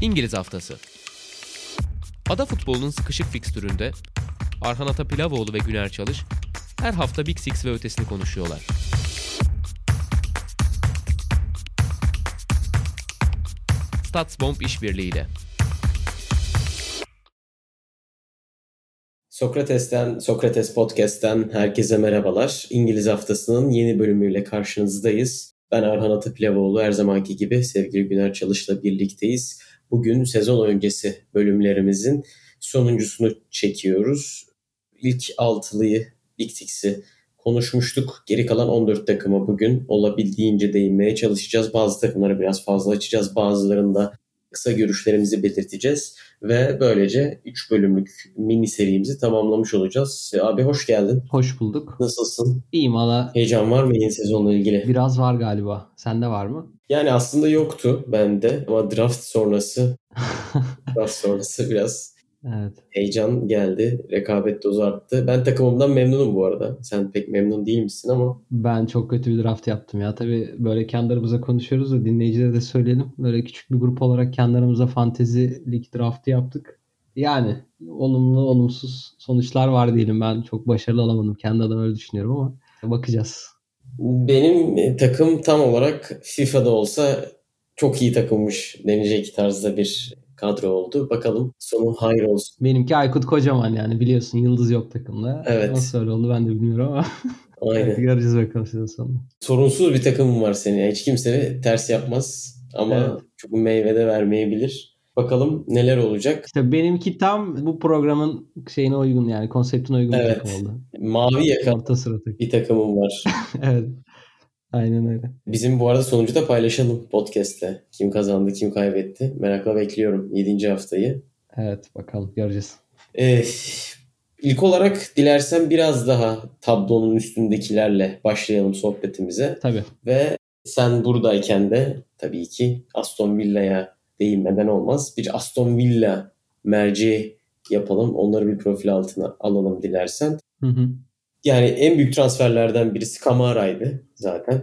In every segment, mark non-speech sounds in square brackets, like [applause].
İngiliz Haftası Ada futbolunun sıkışık fikstüründe Arhan Atapilavoğlu ve Güner Çalış her hafta Big Six ve ötesini konuşuyorlar. Statsbomb işbirliğiyle. Sokrates'ten, Sokrates Podcast'ten herkese merhabalar. İngiliz Haftası'nın yeni bölümüyle karşınızdayız. Ben Arhan Atapilavoğlu her zamanki gibi sevgili Güner Çalış'la birlikteyiz. Bugün sezon öncesi bölümlerimizin sonuncusunu çekiyoruz. İlk altılıyı, Big Six'i konuşmuştuk. Geri kalan 14 takıma bugün olabildiğince değinmeye çalışacağız. Bazı takımları biraz fazla açacağız. Bazılarında kısa görüşlerimizi belirteceğiz. Ve böylece 3 bölümlük mini serimizi tamamlamış olacağız. Abi hoş geldin. Hoş bulduk. Nasılsın? İyiyim valla. Heyecan var mı yeni sezonla ilgili? Biraz var galiba. Sende var mı? Yani aslında yoktu bende ama draft sonrası [laughs] draft sonrası biraz evet. heyecan geldi. Rekabet dozu arttı. Ben takımımdan memnunum bu arada. Sen pek memnun değil misin ama. Ben çok kötü bir draft yaptım ya. Tabii böyle kendi aramızda konuşuyoruz da dinleyicilere de söyleyelim. Böyle küçük bir grup olarak kendi aramızda fantezi lig draftı yaptık. Yani olumlu olumsuz sonuçlar var diyelim. Ben çok başarılı alamadım. Kendi adıma öyle düşünüyorum ama bakacağız. Benim takım tam olarak FIFA'da olsa çok iyi takılmış denecek tarzda bir kadro oldu. Bakalım sonu hayır olsun. Benimki Aykut Kocaman yani biliyorsun yıldız yok takımda. Evet. Nasıl öyle oldu ben de bilmiyorum ama. Aynen. [laughs] göreceğiz bakalım sezon sonunda. Sorunsuz bir takımım var senin. Hiç kimse ters yapmaz ama Evet. çok meyve de vermeyebilir. Bakalım neler olacak. İşte benimki tam bu programın şeyine uygun yani konseptine uygun bir Evet. takım oldu. Mavi yaka Orta sıra takım. bir takımım var. [laughs] evet. Aynen öyle. Bizim bu arada sonucu da paylaşalım podcast'te. Kim kazandı, kim kaybetti. Merakla bekliyorum 7. haftayı. Evet bakalım göreceğiz. Ee, ilk olarak dilersen biraz daha tablonun üstündekilerle başlayalım sohbetimize. Tabii. Ve sen buradayken de tabii ki Aston Villa'ya değinmeden olmaz. Bir Aston Villa merci yapalım. Onları bir profil altına alalım dilersen. Hı hı. Yani en büyük transferlerden birisi Kamara'ydı zaten.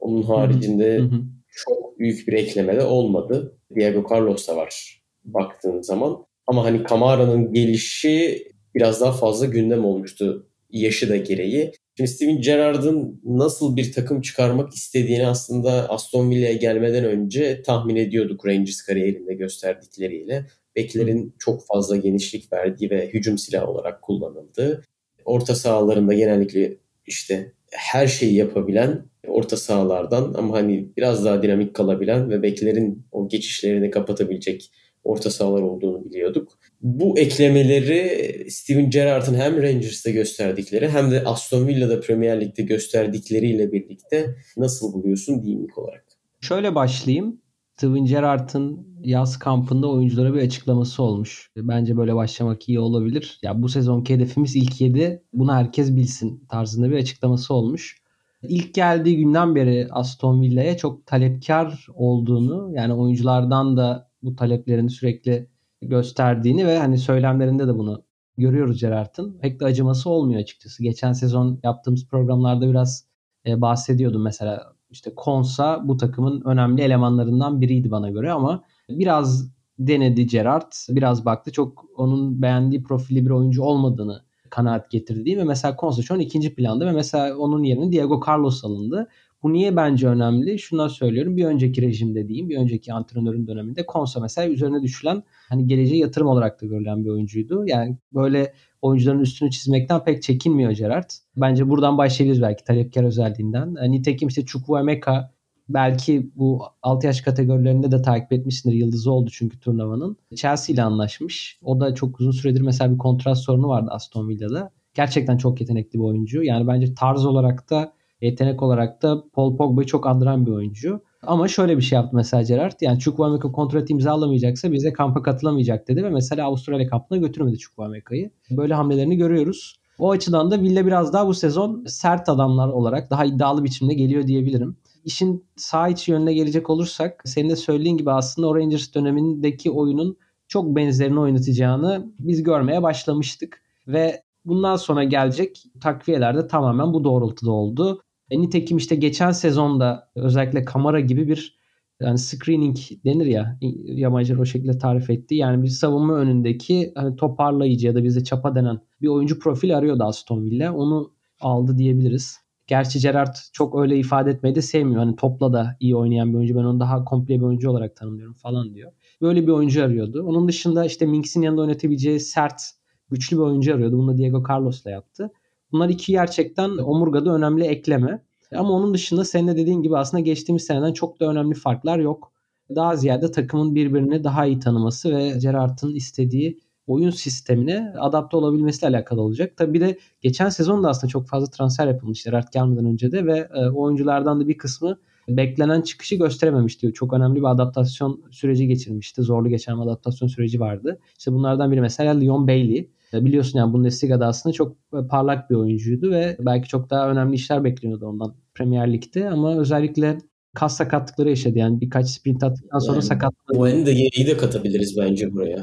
Onun haricinde Hı hı. çok büyük bir ekleme de olmadı. Diego Carlos da var baktığın zaman. Ama hani Kamara'nın gelişi biraz daha fazla gündem olmuştu yaşı da gereği. Şimdi Steven Gerrard'ın nasıl bir takım çıkarmak istediğini aslında Aston Villa'ya gelmeden önce tahmin ediyorduk Rangers kariyerinde gösterdikleriyle. Beklerin çok fazla genişlik verdiği ve hücum silahı olarak kullanıldığı. Orta sahalarında genellikle işte her şeyi yapabilen orta sahalardan ama hani biraz daha dinamik kalabilen ve beklerin o geçişlerini kapatabilecek orta sahalar olduğunu biliyorduk. Bu eklemeleri Steven Gerrard'ın hem Rangers'ta gösterdikleri hem de Aston Villa'da Premier Lig'de gösterdikleriyle birlikte nasıl buluyorsun diyeyim ilk olarak? Şöyle başlayayım. Steven Gerrard'ın yaz kampında oyunculara bir açıklaması olmuş. Bence böyle başlamak iyi olabilir. Ya bu sezonki hedefimiz ilk 7. Bunu herkes bilsin tarzında bir açıklaması olmuş. İlk geldiği günden beri Aston Villa'ya çok talepkar olduğunu yani oyunculardan da bu taleplerini sürekli gösterdiğini ve hani söylemlerinde de bunu görüyoruz Gerrard'ın. Pek de acıması olmuyor açıkçası. Geçen sezon yaptığımız programlarda biraz e, bahsediyordum mesela işte Konsa bu takımın önemli elemanlarından biriydi bana göre ama biraz denedi Gerrard. Biraz baktı çok onun beğendiği profili bir oyuncu olmadığını kanaat getirdiği ve mesela Konsa şu an ikinci planda ve mesela onun yerine Diego Carlos alındı. Bu niye bence önemli? Şundan söylüyorum. Bir önceki rejimde diyeyim, bir önceki antrenörün döneminde Konsa mesela üzerine düşülen hani geleceğe yatırım olarak da görülen bir oyuncuydu. Yani böyle oyuncuların üstünü çizmekten pek çekinmiyor Gerrard. Bence buradan başlayabiliriz belki talepkar özelliğinden. E, Nitekim işte Chukwuemeka belki bu 6 yaş kategorilerinde de takip etmişsindir. Yıldızı oldu çünkü turnuvanın. Chelsea ile anlaşmış. O da çok uzun süredir mesela bir kontrat sorunu vardı Aston Villa'da. Gerçekten çok yetenekli bir oyuncu. Yani bence tarz olarak da yetenek olarak da Paul Pogba'yı çok andıran bir oyuncu. Ama şöyle bir şey yaptı mesela Gerrard. Yani Chukwuemeka kontrat imzalamayacaksa bize kampa katılamayacak dedi ve mesela Avustralya kampına götürmedi Chukwuemeka'yı. Böyle hamlelerini görüyoruz. O açıdan da Villa biraz daha bu sezon sert adamlar olarak daha iddialı biçimde geliyor diyebilirim. İşin sağ içi yönüne gelecek olursak senin de söylediğin gibi aslında o Rangers dönemindeki oyunun çok benzerini oynatacağını biz görmeye başlamıştık. Ve bundan sonra gelecek takviyeler de tamamen bu doğrultuda oldu. E, nitekim işte geçen sezonda özellikle Kamara gibi bir yani screening denir ya yamacılar o şekilde tarif etti. Yani bir savunma önündeki hani toparlayıcı ya da bize çapa denen bir oyuncu profil arıyordu Aston Villa. Onu aldı diyebiliriz. Gerçi Gerrard çok öyle ifade etmeyi de sevmiyor. Hani topla da iyi oynayan bir oyuncu. Ben onu daha komple bir oyuncu olarak tanımlıyorum falan diyor. Böyle bir oyuncu arıyordu. Onun dışında işte Minks'in yanında oynatabileceği sert, güçlü bir oyuncu arıyordu. Bunu da Diego Carlos'la yaptı. Bunlar iki gerçekten omurgada önemli ekleme. Ama onun dışında senin de dediğin gibi aslında geçtiğimiz seneden çok da önemli farklar yok. Daha ziyade takımın birbirini daha iyi tanıması ve Gerrard'ın istediği oyun sistemine adapte olabilmesiyle alakalı olacak. Tabi bir de geçen sezon da aslında çok fazla transfer yapılmış Gerrard gelmeden önce de ve e, oyunculardan da bir kısmı beklenen çıkışı gösterememişti. Çok önemli bir adaptasyon süreci geçirmişti. Zorlu geçen bir adaptasyon süreci vardı. İşte bunlardan biri mesela Leon Bailey. E, biliyorsun yani Bundesliga'da aslında çok e, parlak bir oyuncuydu ve belki çok daha önemli işler bekleniyordu ondan Premier Lig'de ama özellikle kas sakatlıkları yaşadı. Yani birkaç sprint attıktan sonra yani, sakatlıkları. O Endege'yi de katabiliriz bence buraya.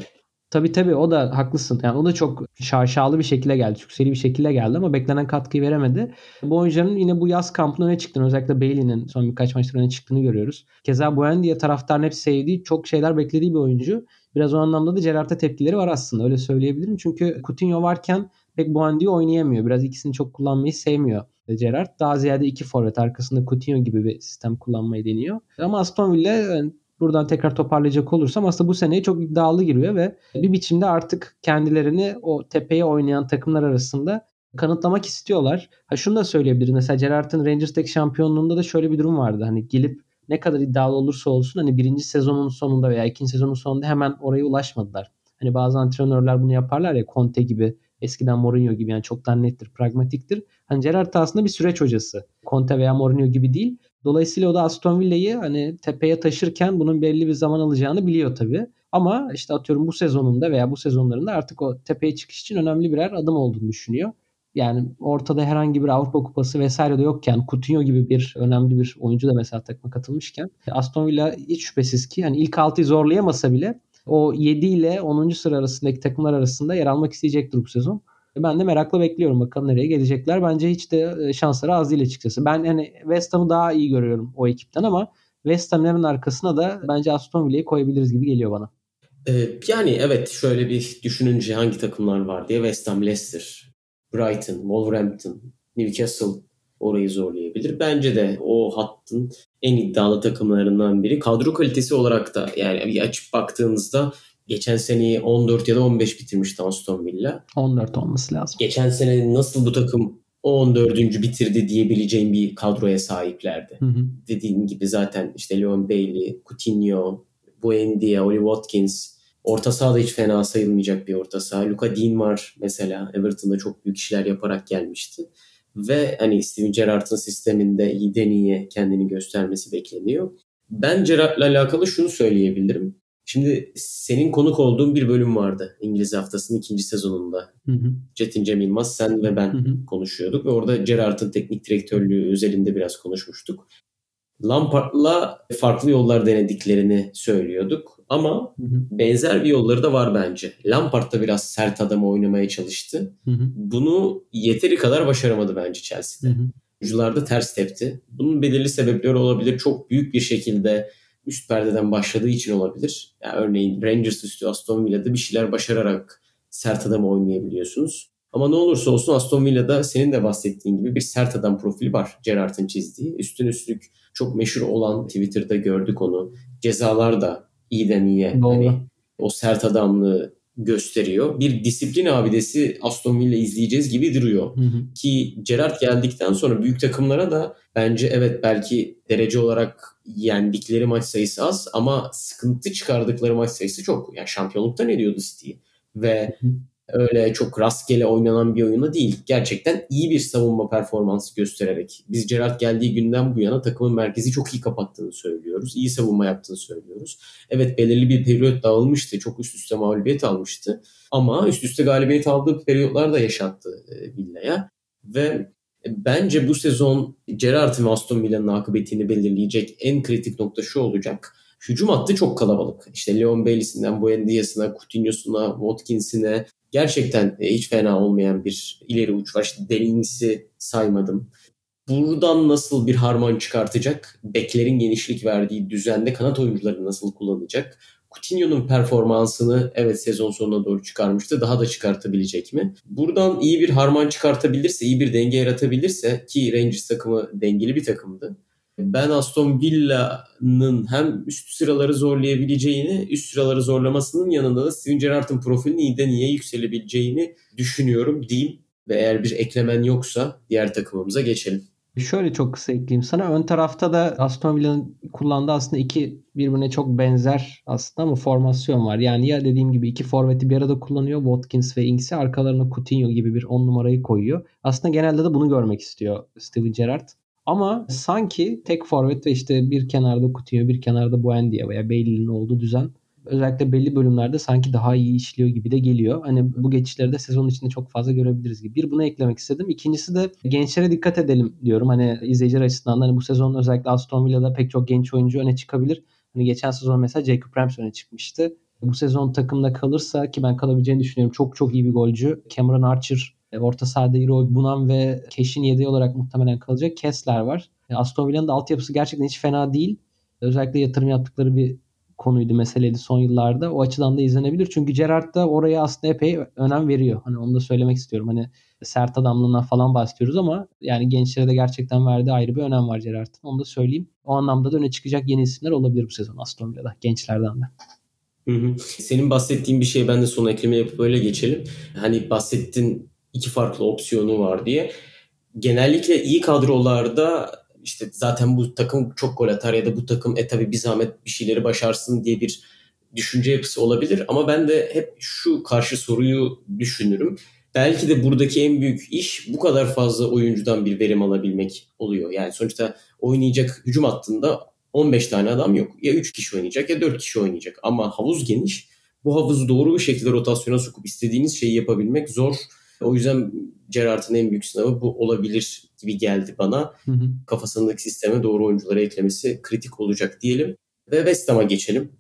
Tabii tabii o da haklısın. Yani o da çok şaşalı bir şekilde geldi. Yükseli bir şekilde geldi ama beklenen katkıyı veremedi. Bu oyuncuların yine bu yaz kampında öne çıktığını özellikle Bailey'nin son birkaç maçta öne çıktığını görüyoruz. Keza Buendia taraftarın hep sevdiği çok şeyler beklediği bir oyuncu. Biraz o anlamda da Gerrard'a tepkileri var aslında öyle söyleyebilirim. Çünkü Coutinho varken pek Buendia oynayamıyor. Biraz ikisini çok kullanmayı sevmiyor Gerrard. Daha ziyade iki forvet arkasında Coutinho gibi bir sistem kullanmayı deniyor. Ama Aston Villa buradan tekrar toparlayacak olursam aslında bu seneye çok iddialı giriyor ve bir biçimde artık kendilerini o tepeye oynayan takımlar arasında kanıtlamak istiyorlar. Ha şunu da söyleyebilirim. Mesela Gerrard'ın Rangers'taki şampiyonluğunda da şöyle bir durum vardı. Hani gelip ne kadar iddialı olursa olsun hani birinci sezonun sonunda veya ikinci sezonun sonunda hemen oraya ulaşmadılar. Hani bazı antrenörler bunu yaparlar ya Conte gibi eskiden Mourinho gibi yani çoktan nettir, pragmatiktir. Hani Gerrard aslında bir süreç hocası. Conte veya Mourinho gibi değil. Dolayısıyla o da Aston Villa'yı hani tepeye taşırken bunun belli bir zaman alacağını biliyor tabii. Ama işte atıyorum bu sezonunda veya bu sezonlarında artık o tepeye çıkış için önemli birer adım olduğunu düşünüyor. Yani ortada herhangi bir Avrupa Kupası vesaire de yokken Coutinho gibi bir önemli bir oyuncu da mesela takıma katılmışken Aston Villa hiç şüphesiz ki hani ilk 6'yı zorlayamasa bile o 7 ile 10. sıra arasındaki takımlar arasında yer almak isteyecektir bu sezon. Ben de merakla bekliyorum bakalım nereye gelecekler. Bence hiç de e, şansları az değil açıkçası. Ben hani West Ham'ı daha iyi görüyorum o ekipten ama West Ham'ın hemen arkasına da bence Aston Villa'yı koyabiliriz gibi geliyor bana. Ee, yani evet şöyle bir düşününce hangi takımlar var diye West Ham, Leicester, Brighton, Wolverhampton, Newcastle orayı zorlayabilir. Bence de o hattın en iddialı takımlarından biri. Kadro kalitesi olarak da yani bir açıp baktığınızda Geçen seneyi 14 ya da 15 bitirmişti Aston Villa. 14 olması lazım. Geçen sene nasıl bu takım 14. bitirdi diyebileceğim bir kadroya sahiplerdi. Hı hı. Dediğim gibi zaten işte Leon Bailey, Coutinho, Buendia, Oli Watkins, Orta sahada hiç fena sayılmayacak bir orta saha. Luka Dean var mesela. Everton'da çok büyük işler yaparak gelmişti. Ve hani Steven Gerrard'ın sisteminde iyiden iyiye kendini göstermesi bekleniyor. Ben Gerrard'la alakalı şunu söyleyebilirim. Şimdi senin konuk olduğun bir bölüm vardı İngiliz haftasının ikinci sezonunda. Hı hı. Çetin Cem Yılmaz, sen ve ben hı hı. konuşuyorduk ve orada Gerrard'ın teknik direktörlüğü özelinde biraz konuşmuştuk. Lampard'la farklı yollar denediklerini söylüyorduk ama hı hı. benzer bir yolları da var bence. Lampard da biraz sert adam oynamaya çalıştı. Hı hı. Bunu yeteri kadar başaramadı bence Chelsea'de. Hı hı. Oyuncular ters tepti. Bunun belirli sebepleri olabilir. Çok büyük bir şekilde üst perdeden başladığı için olabilir. Yani örneğin Rangers üstü Aston Villa'da bir şeyler başararak sert adam oynayabiliyorsunuz. Ama ne olursa olsun Aston Villa'da senin de bahsettiğin gibi bir sert adam profili var Gerrard'ın çizdiği. Üstün üstlük çok meşhur olan Twitter'da gördük onu. Cezalar da iyiden iyiye. Doğru. Hani o sert adamlığı gösteriyor. Bir disiplin abidesi Aston Villa izleyeceğiz gibi duruyor. Hı hı. Ki Gerrard geldikten sonra büyük takımlara da bence evet belki derece olarak yendikleri maç sayısı az ama sıkıntı çıkardıkları maç sayısı çok. Yani şampiyonluktan ediyordu City. Ve hı hı öyle çok rastgele oynanan bir oyunu değil. Gerçekten iyi bir savunma performansı göstererek biz Gerard geldiği günden bu yana takımın merkezi çok iyi kapattığını söylüyoruz. İyi savunma yaptığını söylüyoruz. Evet belirli bir periyot dağılmıştı. Çok üst üste mağlubiyet almıştı. Ama üst üste galibiyet aldığı periyotlar da yaşattı e, Villa'ya. Ve bence bu sezon Gerrard ve Aston Villa'nın akıbetini belirleyecek en kritik nokta şu olacak. Hücum hattı çok kalabalık. İşte Leon Bailey'sinden Buendia'sına, Coutinho'suna, Watkins'ine, gerçekten e, hiç fena olmayan bir ileri uç var. İşte Dennings'i saymadım. buradan nasıl bir harman çıkartacak? Beklerin genişlik verdiği düzende kanat oyuncuları nasıl kullanacak? Coutinho'nun performansını evet sezon sonuna doğru çıkarmıştı. Daha da çıkartabilecek mi? Buradan iyi bir harman çıkartabilirse, iyi bir denge yaratabilirse ki Rangers takımı dengeli bir takımdı. Ben Aston Villa'nın hem üst sıraları zorlayabileceğini, üst sıraları zorlamasının yanında da Steven Gerrard'ın profilinin iyiden iyiye yükselebileceğini düşünüyorum diyeyim. Ve eğer bir eklemen yoksa diğer takımımıza geçelim. Şöyle çok kısa ekleyeyim sana. Ön tarafta da Aston Villa'nın kullandığı aslında iki birbirine çok benzer aslında ama formasyon var. Yani ya dediğim gibi iki forveti bir arada kullanıyor. Watkins ve Ings'i arkalarına Coutinho gibi bir on numarayı koyuyor. Aslında genelde de bunu görmek istiyor Steven Gerrard. Ama sanki tek forvet ve işte bir kenarda Coutinho bir kenarda Buendia veya Bailey'nin olduğu düzen özellikle belli bölümlerde sanki daha iyi işliyor gibi de geliyor. Hani bu geçişleri de sezon içinde çok fazla görebiliriz gibi. Bir bunu eklemek istedim. İkincisi de gençlere dikkat edelim diyorum. Hani izleyiciler açısından hani bu sezon özellikle Aston Villa'da pek çok genç oyuncu öne çıkabilir. Hani geçen sezon mesela Jacob Rams öne çıkmıştı. Bu sezon takımda kalırsa ki ben kalabileceğini düşünüyorum. Çok çok iyi bir golcü. Cameron Archer orta sahada Iroy Bunan ve Keş'in yedeği olarak muhtemelen kalacak. Kessler var. Aston Villa'nın da altyapısı gerçekten hiç fena değil. Özellikle yatırım yaptıkları bir konuydu, meseleydi son yıllarda. O açıdan da izlenebilir. Çünkü Gerrard da oraya aslında epey önem veriyor. Hani onu da söylemek istiyorum. Hani sert adamlığından falan bahsediyoruz ama yani gençlere de gerçekten verdiği ayrı bir önem var Gerrard'ın. Onu da söyleyeyim. O anlamda da öne çıkacak yeni isimler olabilir bu sezon Aston Villa'da gençlerden de. Hı hı. Senin bahsettiğin bir şey ben de son ekleme yapıp böyle geçelim. Hani bahsettin iki farklı opsiyonu var diye. Genellikle iyi kadrolarda işte zaten bu takım çok gol atar ya da bu takım e tabi bir zahmet bir şeyleri başarsın diye bir düşünce yapısı olabilir. Ama ben de hep şu karşı soruyu düşünürüm. Belki de buradaki en büyük iş bu kadar fazla oyuncudan bir verim alabilmek oluyor. Yani sonuçta oynayacak hücum hattında 15 tane adam yok. Ya 3 kişi oynayacak ya 4 kişi oynayacak. Ama havuz geniş. Bu havuzu doğru bir şekilde rotasyona sokup istediğiniz şeyi yapabilmek zor. O yüzden Gerard'ın en büyük sınavı bu olabilir gibi geldi bana. Hı hı. Kafasındaki sisteme doğru oyuncuları eklemesi kritik olacak diyelim. Ve West Ham'a geçelim.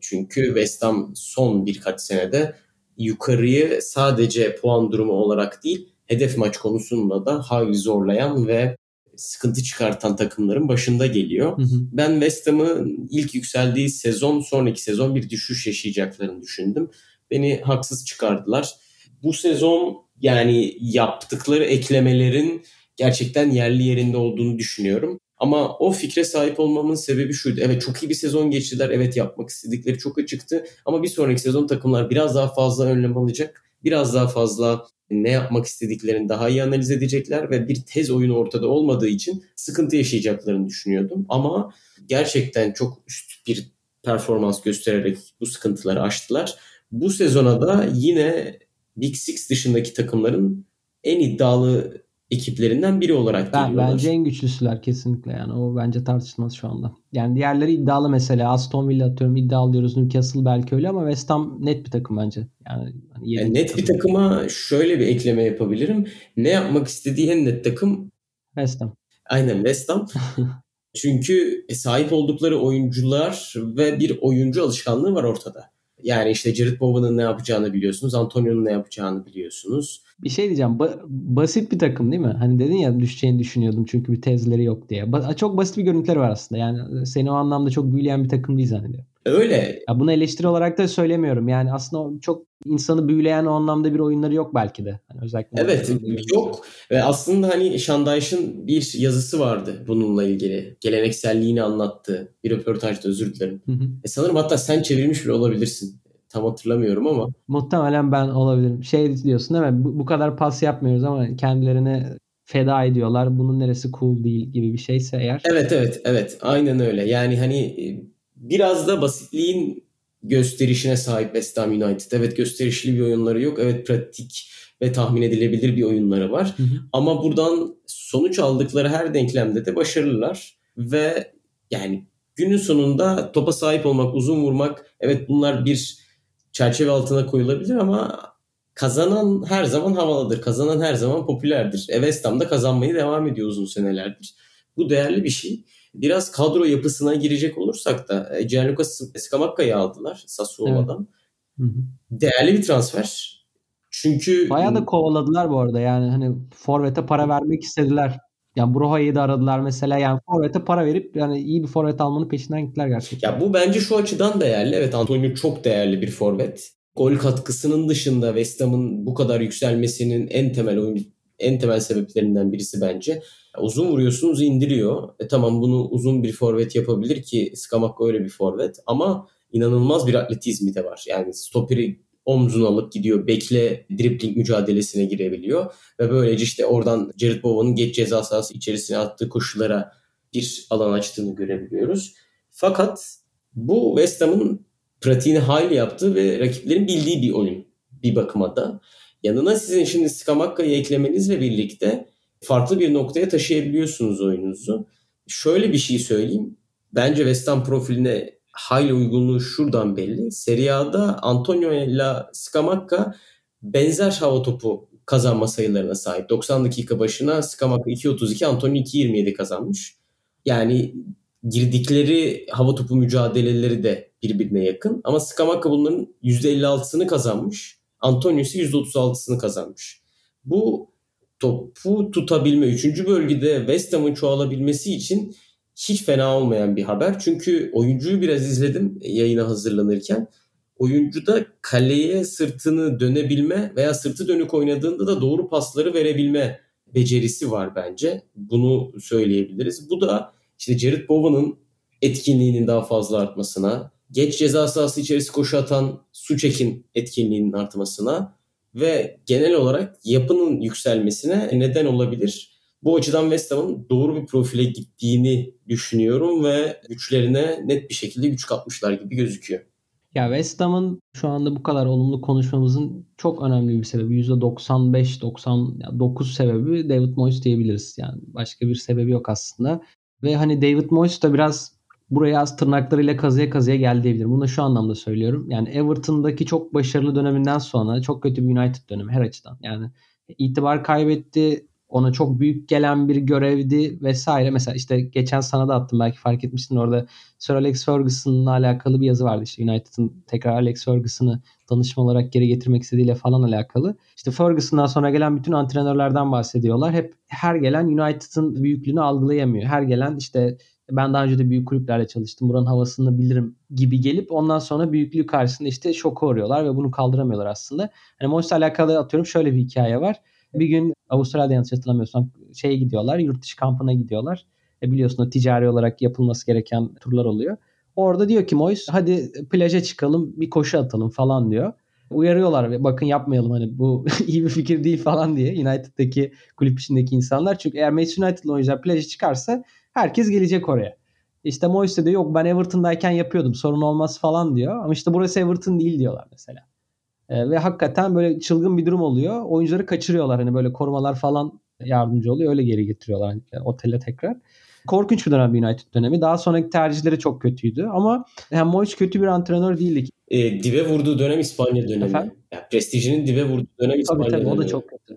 Çünkü West Ham son birkaç senede yukarıyı sadece puan durumu olarak değil, hedef maç konusunda da hayli zorlayan ve sıkıntı çıkartan takımların başında geliyor. Hı hı. Ben West Ham'ın ilk yükseldiği sezon sonraki sezon bir düşüş yaşayacaklarını düşündüm. Beni haksız çıkardılar. Bu sezon yani yaptıkları eklemelerin gerçekten yerli yerinde olduğunu düşünüyorum. Ama o fikre sahip olmamın sebebi şuydu. Evet çok iyi bir sezon geçtiler. Evet yapmak istedikleri çok açıktı. Ama bir sonraki sezon takımlar biraz daha fazla önlem alacak. Biraz daha fazla ne yapmak istediklerini daha iyi analiz edecekler ve bir tez oyunu ortada olmadığı için sıkıntı yaşayacaklarını düşünüyordum. Ama gerçekten çok üst bir performans göstererek bu sıkıntıları aştılar. Bu sezona da yine Big Six dışındaki takımların en iddialı ekiplerinden biri olarak ben, geliyorlar. Bence en güçlüsüler kesinlikle yani. O bence tartışılmaz şu anda. Yani diğerleri iddialı mesela. Aston Villa atıyorum iddialı diyoruz. Newcastle belki öyle ama West Ham net bir takım bence. Yani, hani yani net takım. bir takıma şöyle bir ekleme yapabilirim. Ne yapmak istediği en net takım West Ham. Aynen West Ham. [laughs] Çünkü sahip oldukları oyuncular ve bir oyuncu alışkanlığı var ortada. Yani işte Jared Bowen'ın ne yapacağını biliyorsunuz. Antonio'nun ne yapacağını biliyorsunuz. Bir şey diyeceğim. Ba- basit bir takım değil mi? Hani dedin ya düşeceğini düşünüyordum çünkü bir tezleri yok diye. Ba- çok basit bir görüntüleri var aslında. Yani seni o anlamda çok büyüleyen bir takım değil zannediyorum. Öyle. Ya bunu eleştiri olarak da söylemiyorum. Yani aslında çok insanı büyüleyen o anlamda bir oyunları yok belki de. Hani özellikle evet yok. Ve aslında hani Şandayş'ın bir yazısı vardı bununla ilgili. Gelenekselliğini anlattığı bir röportajda özür dilerim. Hı hı. E sanırım hatta sen çevirmiş bile olabilirsin. Tam hatırlamıyorum ama. Muhtemelen ben olabilirim. Şey diyorsun değil mi? Bu, bu kadar pas yapmıyoruz ama kendilerini feda ediyorlar. Bunun neresi cool değil gibi bir şeyse eğer. Evet evet evet. Aynen öyle. Yani hani e, biraz da basitliğin gösterişine sahip West Ham United. Evet gösterişli bir oyunları yok. Evet pratik ve tahmin edilebilir bir oyunları var. Hı hı. Ama buradan sonuç aldıkları her denklemde de başarılılar. Ve yani günün sonunda topa sahip olmak, uzun vurmak evet bunlar bir çerçeve altına koyulabilir ama kazanan her zaman havalıdır. Kazanan her zaman popülerdir. E West Ham da kazanmayı devam ediyor uzun senelerdir. Bu değerli bir şey. Biraz kadro yapısına girecek olursak da e, Gianluca Scamacca'yı aldılar Sassuolo'dan. Evet. Değerli bir transfer. Çünkü bayağı da kovaladılar bu arada. Yani hani forvete para vermek istediler. Yani Broha'yı da aradılar mesela. Yani forvete para verip yani iyi bir forvet almanın peşinden gittiler gerçekten. Ya bu bence şu açıdan değerli. Evet Antonio çok değerli bir forvet. Gol katkısının dışında West Ham'ın bu kadar yükselmesinin en temel oyun en temel sebeplerinden birisi bence. Uzun vuruyorsunuz indiriyor. E tamam bunu uzun bir forvet yapabilir ki Skamakka öyle bir forvet ama inanılmaz bir atletizmi de var. Yani stoperi omzuna alıp gidiyor. Bekle dribling mücadelesine girebiliyor. Ve böylece işte oradan Jared Bowen'ın geç ceza sahası içerisine attığı koşulara bir alan açtığını görebiliyoruz. Fakat bu West Ham'ın pratiğini hayli yaptığı ve rakiplerin bildiği bir oyun bir bakıma da. Yanına sizin şimdi Skamakka'yı eklemenizle birlikte farklı bir noktaya taşıyabiliyorsunuz oyununuzu. Şöyle bir şey söyleyeyim. Bence West Ham profiline hayli uygunluğu şuradan belli. Serie A'da Antonio ile Scamacca benzer hava topu kazanma sayılarına sahip. 90 dakika başına Scamacca 2.32, Antonio 2.27 kazanmış. Yani girdikleri hava topu mücadeleleri de birbirine yakın. Ama Scamacca bunların %56'sını kazanmış. Antonio ise %36'sını kazanmış. Bu topu tutabilme, 3. bölgede West Ham'ın çoğalabilmesi için hiç fena olmayan bir haber. Çünkü oyuncuyu biraz izledim yayına hazırlanırken. Oyuncuda kaleye sırtını dönebilme veya sırtı dönük oynadığında da doğru pasları verebilme becerisi var bence. Bunu söyleyebiliriz. Bu da işte Jared Bowen'ın etkinliğinin daha fazla artmasına, geç ceza sahası içerisi koşu atan Suçek'in etkinliğinin artmasına ve genel olarak yapının yükselmesine neden olabilir. Bu açıdan West Ham'ın doğru bir profile gittiğini düşünüyorum ve güçlerine net bir şekilde güç katmışlar gibi gözüküyor. Ya West Ham'ın şu anda bu kadar olumlu konuşmamızın çok önemli bir sebebi %95-99 sebebi David Moyes diyebiliriz. Yani başka bir sebebi yok aslında. Ve hani David Moyes da biraz buraya az tırnaklarıyla kazıya kazıya geldi diyebilirim. Bunu şu anlamda söylüyorum. Yani Everton'daki çok başarılı döneminden sonra çok kötü bir United dönemi her açıdan. Yani itibar kaybetti. Ona çok büyük gelen bir görevdi vesaire. Mesela işte geçen sana da attım belki fark etmişsin orada Sir Alex Ferguson'la alakalı bir yazı vardı. İşte United'ın tekrar Alex Ferguson'ı danışma olarak geri getirmek istediğiyle falan alakalı. İşte Ferguson'dan sonra gelen bütün antrenörlerden bahsediyorlar. Hep her gelen United'ın büyüklüğünü algılayamıyor. Her gelen işte ben daha önce de büyük kulüplerle çalıştım. Buranın havasını bilirim gibi gelip ondan sonra büyüklüğü karşısında işte şoku uğruyorlar ve bunu kaldıramıyorlar aslında. Hani Moyes'la alakalı atıyorum şöyle bir hikaye var. Bir gün Avustralya'da yanlış hatırlamıyorsam şeye gidiyorlar. Yurt dışı kampına gidiyorlar. E biliyorsun o ticari olarak yapılması gereken turlar oluyor. Orada diyor ki Moyes hadi plaja çıkalım bir koşu atalım falan diyor. Uyarıyorlar bakın yapmayalım hani bu [laughs] iyi bir fikir değil falan diye United'daki kulüp içindeki insanlar. Çünkü eğer Manchester United'lı oyuncular plaja çıkarsa herkes gelecek oraya. İşte Moyes de diyor yok ben Everton'dayken yapıyordum sorun olmaz falan diyor. Ama işte burası Everton değil diyorlar mesela. E, ve hakikaten böyle çılgın bir durum oluyor. Oyuncuları kaçırıyorlar hani böyle korumalar falan yardımcı oluyor. Öyle geri getiriyorlar yani otele tekrar. Korkunç bir dönem United dönemi. Daha sonraki tercihleri çok kötüydü ama yani Moyes kötü bir antrenör değildi. E, dibe vurduğu dönem İspanya dönemi. Efendim? Yani prestijinin dibe vurduğu dönem İspanya tabii, tabii, dönemi. O da çok kötü.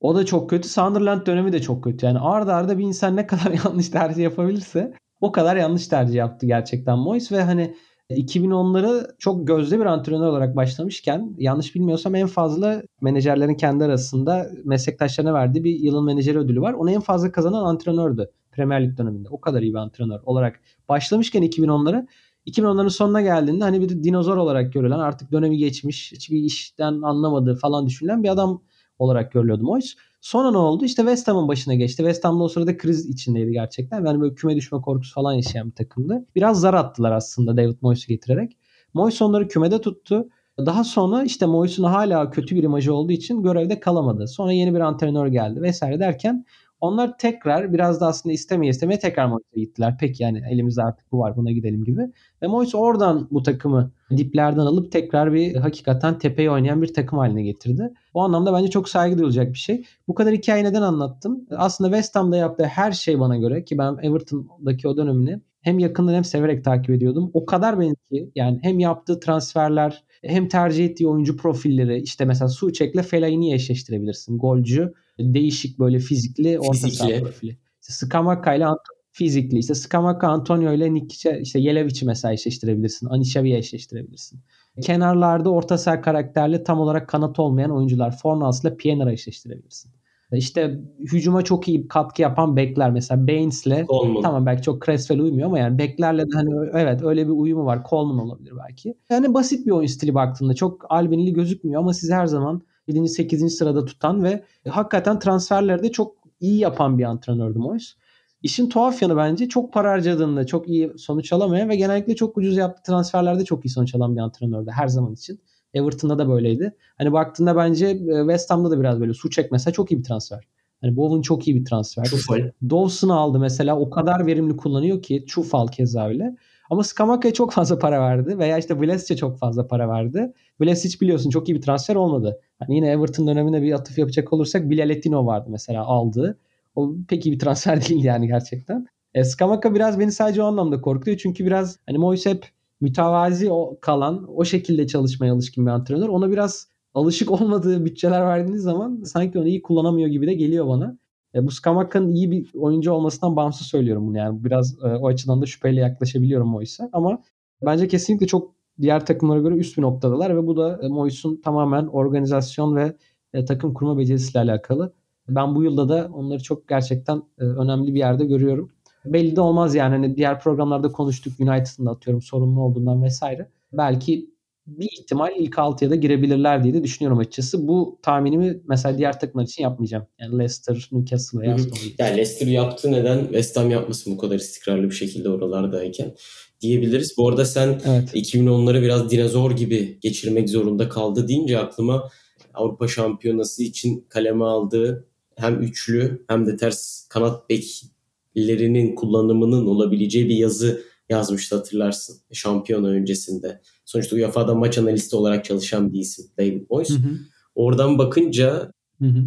O da çok kötü. Sunderland dönemi de çok kötü. Yani arda arda bir insan ne kadar [laughs] yanlış tercih yapabilirse o kadar yanlış tercih yaptı gerçekten Moyes ve hani 2010'ları çok gözde bir antrenör olarak başlamışken yanlış bilmiyorsam en fazla menajerlerin kendi arasında meslektaşlarına verdiği bir yılın menajeri ödülü var. Onu en fazla kazanan antrenördü Premier Lig döneminde. O kadar iyi bir antrenör olarak başlamışken 2010'ları 2010'ların sonuna geldiğinde hani bir dinozor olarak görülen artık dönemi geçmiş hiçbir işten anlamadığı falan düşünülen bir adam olarak görülüyordu Moyes. Sonra ne oldu? İşte West Ham'ın başına geçti. West Ham'da o sırada kriz içindeydi gerçekten. Yani böyle küme düşme korkusu falan yaşayan bir takımdı. Biraz zar attılar aslında David Moyes'u getirerek. Moyes onları kümede tuttu. Daha sonra işte Moyes'un hala kötü bir imajı olduğu için görevde kalamadı. Sonra yeni bir antrenör geldi vesaire derken onlar tekrar biraz da aslında istemeye istemeye tekrar Moyes'e gittiler. Peki yani elimizde artık bu var buna gidelim gibi. Ve Moyes oradan bu takımı diplerden alıp tekrar bir hakikaten tepeyi oynayan bir takım haline getirdi. O anlamda bence çok saygı duyulacak bir şey. Bu kadar hikayeyi neden anlattım? Aslında West Ham'da yaptığı her şey bana göre ki ben Everton'daki o dönemini hem yakından hem severek takip ediyordum. O kadar benim ki yani hem yaptığı transferler hem tercih ettiği oyuncu profilleri işte mesela Suçek'le Fellaini'yi eşleştirebilirsin. Golcü, değişik böyle fizikli orta saha profili. İşte Skamaka ile fizikli. İşte Skamaka Antonio ile Nikice, işte Yelevic'i mesela eşleştirebilirsin. Anishavi'yi eşleştirebilirsin. Kenarlarda orta saha karakterli tam olarak kanat olmayan oyuncular. Fornals ile Pienaar'ı eşleştirebilirsin. İşte hücuma çok iyi katkı yapan bekler mesela Baines'le Coleman. tamam belki çok Creswell uymuyor ama yani beklerle de hani evet öyle bir uyumu var. Coleman olabilir belki. Yani basit bir oyun stili baktığında çok albenili gözükmüyor ama siz her zaman 7. 8. sırada tutan ve hakikaten transferlerde çok iyi yapan bir antrenördü Moyes. İşin tuhaf yanı bence çok para harcadığında çok iyi sonuç alamayan ve genellikle çok ucuz yaptığı transferlerde çok iyi sonuç alan bir antrenördü her zaman için. Everton'da da böyleydi. Hani baktığında bence e, West Ham'da da biraz böyle. Suçek mesela çok iyi bir transfer. Hani Bowen çok iyi bir transfer. Çufal. Dawson'ı aldı mesela o kadar verimli kullanıyor ki Çufal keza öyle. Ama Skamaka'ya çok fazla para verdi veya işte Vlasic'e çok fazla para verdi. Vlasic biliyorsun çok iyi bir transfer olmadı. Hani yine Everton dönemine bir atıf yapacak olursak Bilaletino vardı mesela aldığı. O pek iyi bir transfer [laughs] değil yani gerçekten. E, Skamaka biraz beni sadece o anlamda korkutuyor. Çünkü biraz hani Moyes hep mütevazi o kalan, o şekilde çalışmaya alışkın bir antrenör. Ona biraz alışık olmadığı bütçeler verdiğiniz zaman sanki onu iyi kullanamıyor gibi de geliyor bana. E, bu Skamaka'nın iyi bir oyuncu olmasından bağımsız söylüyorum bunu yani. Biraz e, o açıdan da şüpheyle yaklaşabiliyorum Moyes'e. Ama bence kesinlikle çok diğer takımlara göre üst bir noktadalar ve bu da e, Moyes'un tamamen organizasyon ve e, takım kurma becerisiyle alakalı. Ben bu yılda da onları çok gerçekten e, önemli bir yerde görüyorum. Belli de olmaz yani hani diğer programlarda konuştuk United'ın atıyorum sorunlu olduğundan vesaire. Belki bir ihtimal ilk 6'ya da girebilirler diye de düşünüyorum açıkçası. Bu tahminimi mesela diğer takımlar için yapmayacağım. Yani Leicester, Newcastle veya Aston Villa. Yani Leicester yaptı neden West Ham yapmasın bu kadar istikrarlı bir şekilde oralardayken diyebiliriz. Bu arada sen Evet. 2010'ları biraz dinozor gibi geçirmek zorunda kaldı deyince aklıma Avrupa Şampiyonası için kaleme aldığı hem üçlü hem de ters kanat beklerinin kullanımının olabileceği bir yazı yazmıştı hatırlarsın şampiyona öncesinde. Sonuçta UEFA'da maç analisti olarak çalışan bir isim David Moyes. Hı hı. Oradan bakınca Hı hı.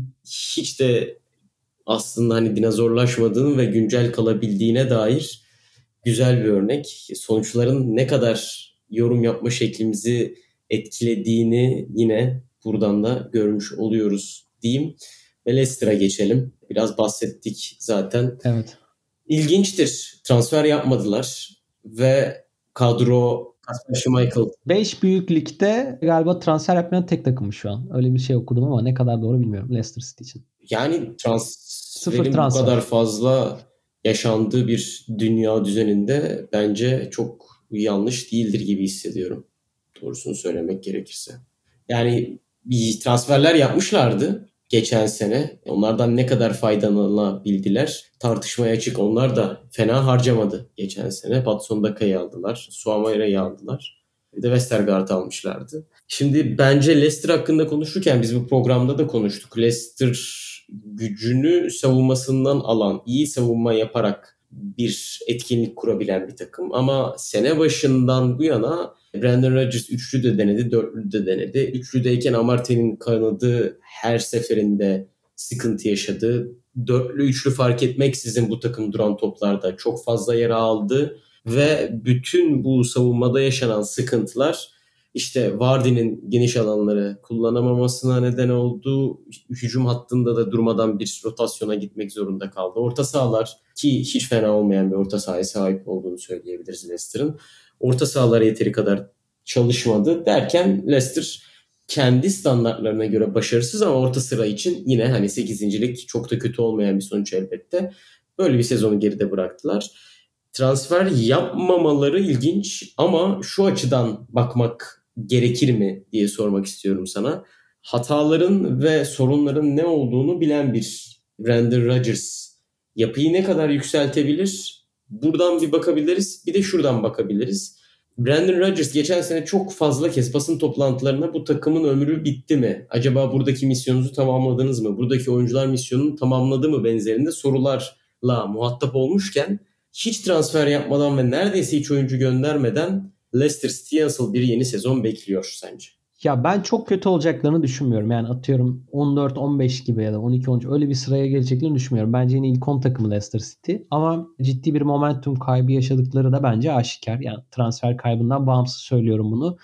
hiç de aslında hani dinozorlaşmadığını ve güncel kalabildiğine dair güzel bir örnek. Sonuçların ne kadar yorum yapma şeklimizi etkilediğini yine buradan da görmüş oluyoruz diyeyim. Ve Leicester'a geçelim. Biraz bahsettik zaten. Evet. İlginçtir. Transfer yapmadılar ve kadro Kasper Schmeichel 5 büyük ligde galiba transfer yapmayan tek takımmış şu an. Öyle bir şey okudum ama ne kadar doğru bilmiyorum Leicester City için. yani transferin bu transfer. kadar fazla yaşandığı bir dünya düzeninde bence çok yanlış değildir gibi hissediyorum. Doğrusunu söylemek gerekirse. Yani bir transferler yapmışlardı geçen sene. Onlardan ne kadar faydalanabildiler tartışmaya açık. Onlar da fena harcamadı geçen sene. Patson Daka'yı aldılar. Suamaira'yı aldılar. Bir de Westergaard almışlardı. Şimdi bence Leicester hakkında konuşurken biz bu programda da konuştuk. Leicester gücünü savunmasından alan, iyi savunma yaparak bir etkinlik kurabilen bir takım. Ama sene başından bu yana Brandon Rodgers üçlü de denedi, dörtlü de denedi. Üçlüdeyken Amartey'nin kanadı her seferinde sıkıntı yaşadı. Dörtlü üçlü fark etmeksizin bu takım duran toplarda çok fazla yer aldı. Ve bütün bu savunmada yaşanan sıkıntılar işte Vardy'nin geniş alanları kullanamamasına neden oldu. Hücum hattında da durmadan bir rotasyona gitmek zorunda kaldı. Orta sahalar ki hiç fena olmayan bir orta sahaya sahip olduğunu söyleyebiliriz Leicester'ın. Orta sahalara yeteri kadar çalışmadı derken Leicester kendi standartlarına göre başarısız ama orta sıra için yine hani 8. çok da kötü olmayan bir sonuç elbette. Böyle bir sezonu geride bıraktılar. Transfer yapmamaları ilginç ama şu açıdan bakmak gerekir mi diye sormak istiyorum sana. Hataların ve sorunların ne olduğunu bilen bir Brandon Rodgers yapıyı ne kadar yükseltebilir? Buradan bir bakabiliriz. Bir de şuradan bakabiliriz. Brandon Rodgers geçen sene çok fazla kez basın toplantılarına bu takımın ömrü bitti mi? Acaba buradaki misyonunuzu tamamladınız mı? Buradaki oyuncular misyonunu tamamladı mı? Benzerinde sorularla muhatap olmuşken hiç transfer yapmadan ve neredeyse hiç oyuncu göndermeden Leicester City'ye nasıl bir yeni sezon bekliyor sence? Ya ben çok kötü olacaklarını düşünmüyorum. Yani atıyorum 14-15 gibi ya da 12-13 öyle bir sıraya geleceklerini düşünmüyorum. Bence yine ilk 10 takımı Leicester City. Ama ciddi bir momentum kaybı yaşadıkları da bence aşikar. Yani transfer kaybından bağımsız söylüyorum bunu.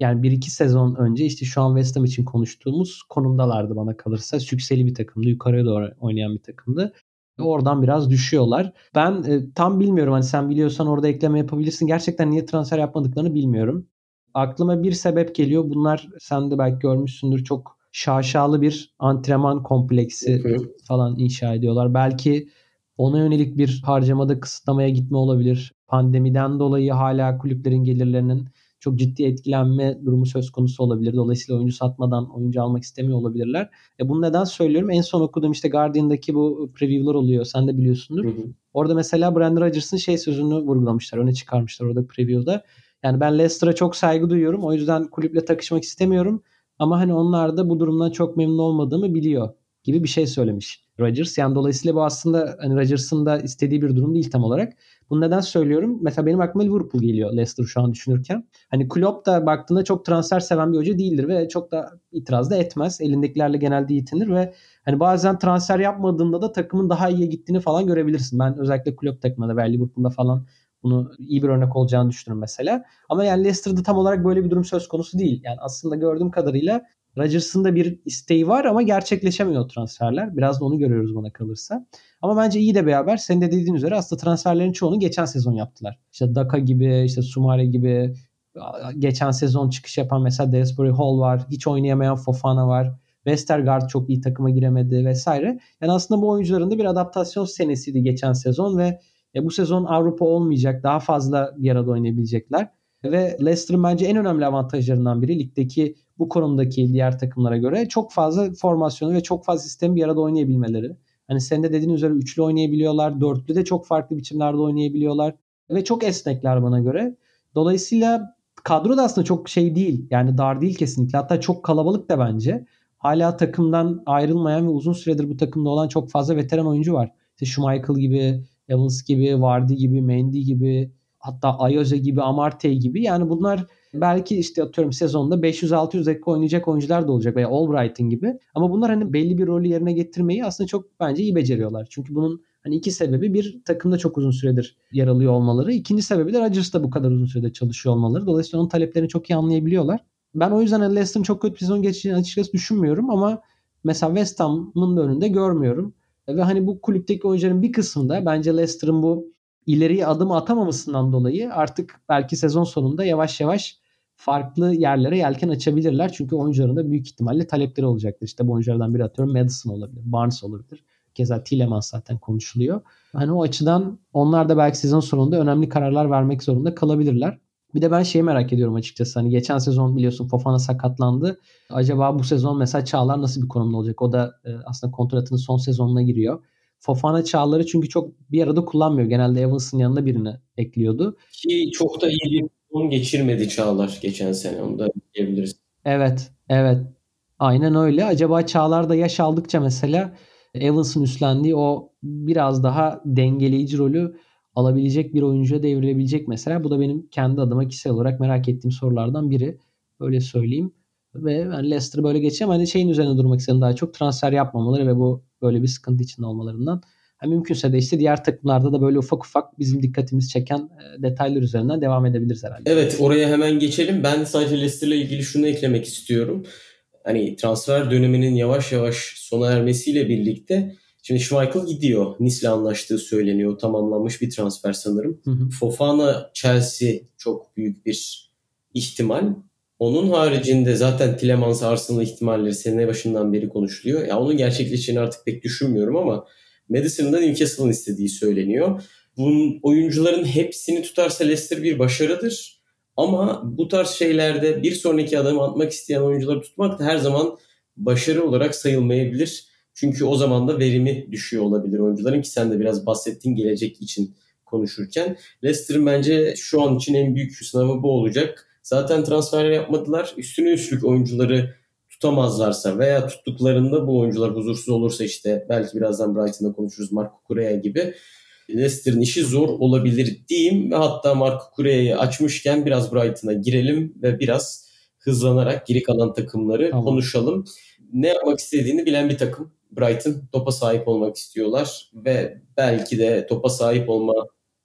Yani 1-2 sezon önce işte şu an West Ham için konuştuğumuz konumdalardı bana kalırsa. Sükseli bir takımdı. Yukarıya doğru oynayan bir takımdı. Oradan biraz düşüyorlar. Ben e, tam bilmiyorum hani sen biliyorsan orada ekleme yapabilirsin. Gerçekten niye transfer yapmadıklarını bilmiyorum. Aklıma bir sebep geliyor. Bunlar sen de belki görmüşsündür çok şaşalı bir antrenman kompleksi falan inşa ediyorlar. Belki ona yönelik bir harcamada kısıtlamaya gitme olabilir. Pandemiden dolayı hala kulüplerin gelirlerinin çok ciddi etkilenme durumu söz konusu olabilir. Dolayısıyla oyuncu satmadan oyuncu almak istemiyor olabilirler. E bunu neden söylüyorum? En son okuduğum işte Guardian'daki bu preview'lar oluyor. Sen de biliyorsundur. Hı hı. Orada mesela Brandon Rodgers'ın şey sözünü vurgulamışlar. Öne çıkarmışlar orada preview'da. Yani ben Leicester'a çok saygı duyuyorum. O yüzden kulüple takışmak istemiyorum. Ama hani onlar da bu durumdan çok memnun olmadığımı biliyor gibi bir şey söylemiş Rodgers. Yani dolayısıyla bu aslında hani Rodgers'ın da istediği bir durum değil tam olarak. Bunu neden söylüyorum? Mesela benim aklıma Liverpool geliyor Leicester şu an düşünürken. Hani Klopp da baktığında çok transfer seven bir hoca değildir ve çok da itiraz da etmez. Elindekilerle genelde yetinir ve hani bazen transfer yapmadığında da takımın daha iyiye gittiğini falan görebilirsin. Ben özellikle Klopp takımında veya Liverpool'da falan bunu iyi bir örnek olacağını düşünüyorum mesela. Ama yani Leicester'da tam olarak böyle bir durum söz konusu değil. Yani aslında gördüğüm kadarıyla Rodgers'ın da bir isteği var ama gerçekleşemiyor transferler. Biraz da onu görüyoruz bana kalırsa. Ama bence iyi de bir haber. Senin de dediğin üzere aslında transferlerin çoğunu geçen sezon yaptılar. İşte Daka gibi, işte Sumare gibi geçen sezon çıkış yapan mesela Desbury Hall var. Hiç oynayamayan Fofana var. Westergaard çok iyi takıma giremedi vesaire. Yani aslında bu oyuncuların da bir adaptasyon senesiydi geçen sezon ve bu sezon Avrupa olmayacak. Daha fazla bir arada oynayabilecekler. Ve Leicester'ın bence en önemli avantajlarından biri ligdeki bu konumdaki diğer takımlara göre çok fazla formasyonu ve çok fazla sistemi bir arada oynayabilmeleri. Hani senin de dediğin üzere üçlü oynayabiliyorlar. Dörtlü de çok farklı biçimlerde oynayabiliyorlar. Ve çok esnekler bana göre. Dolayısıyla kadro da aslında çok şey değil. Yani dar değil kesinlikle. Hatta çok kalabalık da bence. Hala takımdan ayrılmayan ve uzun süredir bu takımda olan çok fazla veteran oyuncu var. İşte Schmeichel gibi, Evans gibi, Vardy gibi, Mendy gibi, hatta Ayoze gibi, Amartey gibi. Yani bunlar belki işte atıyorum sezonda 500-600 dakika oynayacak oyuncular da olacak veya Albright'in gibi. Ama bunlar hani belli bir rolü yerine getirmeyi aslında çok bence iyi beceriyorlar. Çünkü bunun hani iki sebebi bir takımda çok uzun süredir yer alıyor olmaları. İkinci sebebi de Rodgers'ta bu kadar uzun süredir çalışıyor olmaları. Dolayısıyla onun taleplerini çok iyi anlayabiliyorlar. Ben o yüzden Leicester'ın çok kötü bir sezon geçeceğini açıkçası düşünmüyorum ama mesela West Ham'ın da önünde görmüyorum. Ve hani bu kulüpteki oyuncuların bir kısmında bence Leicester'ın bu ileriye adım atamamasından dolayı artık belki sezon sonunda yavaş yavaş farklı yerlere yelken açabilirler. Çünkü oyuncuların da büyük ihtimalle talepleri olacaktır. İşte bu oyunculardan biri atıyorum Madison olabilir, Barnes olabilir. Keza Tillemans zaten konuşuluyor. Hani o açıdan onlar da belki sezon sonunda önemli kararlar vermek zorunda kalabilirler. Bir de ben şeyi merak ediyorum açıkçası. Hani geçen sezon biliyorsun Fofana sakatlandı. Acaba bu sezon mesela Çağlar nasıl bir konumda olacak? O da e, aslında kontratının son sezonuna giriyor. Fofana Çağlar'ı çünkü çok bir arada kullanmıyor. Genelde Evans'ın yanında birini ekliyordu. Ki çok da iyi bir sezon geçirmedi Çağlar geçen sene. Onu da diyebiliriz. Evet, evet. Aynen öyle. Acaba Çağlar da yaş aldıkça mesela Evans'ın üstlendiği o biraz daha dengeleyici rolü alabilecek bir oyuncuya devrilebilecek mesela. Bu da benim kendi adıma kişisel olarak merak ettiğim sorulardan biri. Öyle söyleyeyim. Ve yani Leicester böyle geçeceğim. Hani şeyin üzerine durmak istedim daha çok transfer yapmamaları ve bu böyle bir sıkıntı içinde olmalarından. Yani mümkünse de işte diğer takımlarda da böyle ufak ufak bizim dikkatimizi çeken e, detaylar üzerinden devam edebiliriz herhalde. Evet oraya hemen geçelim. Ben sadece Leicester'la ilgili şunu eklemek istiyorum. Hani transfer döneminin yavaş yavaş sona ermesiyle birlikte Şimdi Schmeichel gidiyor. Nice'le anlaştığı söyleniyor. Tamamlanmış bir transfer sanırım. Hı hı. Fofana Chelsea çok büyük bir ihtimal. Onun haricinde zaten Tillemans Arsenal ihtimalleri sene başından beri konuşuluyor. Ya onun gerçekleşeceğini artık pek düşünmüyorum ama Madison'dan Newcastle'ın istediği söyleniyor. Bunun oyuncuların hepsini tutarsa Leicester bir başarıdır. Ama bu tarz şeylerde bir sonraki adamı atmak isteyen oyuncuları tutmak da her zaman başarı olarak sayılmayabilir. Çünkü o zaman da verimi düşüyor olabilir oyuncuların ki sen de biraz bahsettiğin gelecek için konuşurken. Leicester'ın bence şu an için en büyük sınavı bu olacak. Zaten transfer yapmadılar. Üstüne üstlük oyuncuları tutamazlarsa veya tuttuklarında bu oyuncular huzursuz olursa işte belki birazdan Brighton'da konuşuruz Marco Correa gibi Leicester'ın işi zor olabilir diyeyim ve hatta Marco Correa'yı açmışken biraz Brighton'a girelim ve biraz hızlanarak geri kalan takımları tamam. konuşalım. Ne yapmak istediğini bilen bir takım. Brighton topa sahip olmak istiyorlar ve belki de topa sahip olma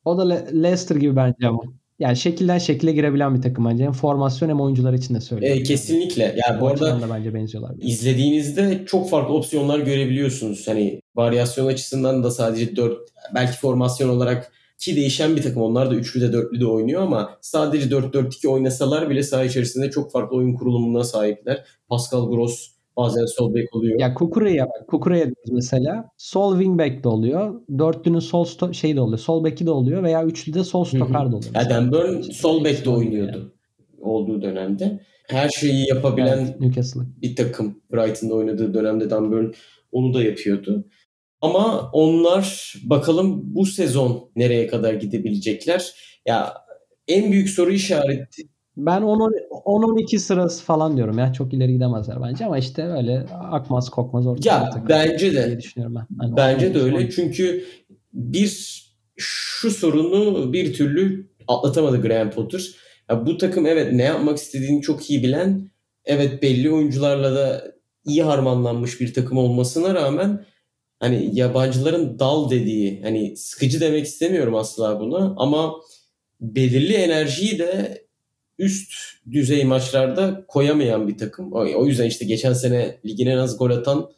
o da Le- Leicester gibi bence ama. Yani şekilden şekile girebilen bir takım bence. Hem formasyon hem oyuncular için de söylüyorum. E, kesinlikle. Yani bu arada da bence benziyorlar. İzlediğinizde çok farklı opsiyonlar görebiliyorsunuz. Hani varyasyon açısından da sadece 4 belki formasyon olarak ki değişen bir takım. Onlar da üçlü de dörtlü de oynuyor ama sadece 4-4-2 oynasalar bile saha içerisinde çok farklı oyun kurulumuna sahipler. Pascal Gross Bazen sol bek oluyor. Ya Kukure'ye bak. Kukure'ye mesela sol wing back de oluyor. Dörtlünün sol sto- şey de oluyor. Sol beki de oluyor veya üçlü de sol stoper de oluyor. Ya Dan Burn sol bekte oynuyor oynuyordu yani. olduğu dönemde. Her şeyi yapabilen Evet, Newcastle. bir takım Brighton'da oynadığı dönemde Dan Burn onu da yapıyordu. Ama onlar bakalım bu sezon nereye kadar gidebilecekler? Ya en büyük soru işareti Ben 10-12 sırası falan diyorum ya. Çok ileri gidemezler bence ama işte öyle akmaz kokmaz ortaya Ya, takılır bence de. diye düşünüyorum ben. Hani bence de 10-12, öyle. 12. Çünkü bir şu sorunu bir türlü atlatamadı Graham Potter. Ya bu takım evet ne yapmak istediğini çok iyi bilen, evet belli oyuncularla da iyi harmanlanmış bir takım olmasına rağmen hani yabancıların dal dediği hani sıkıcı demek istemiyorum asla buna ama belirli enerjiyi de üst düzey maçlarda koyamayan bir takım. O yüzden işte geçen sene ligin en az gol atan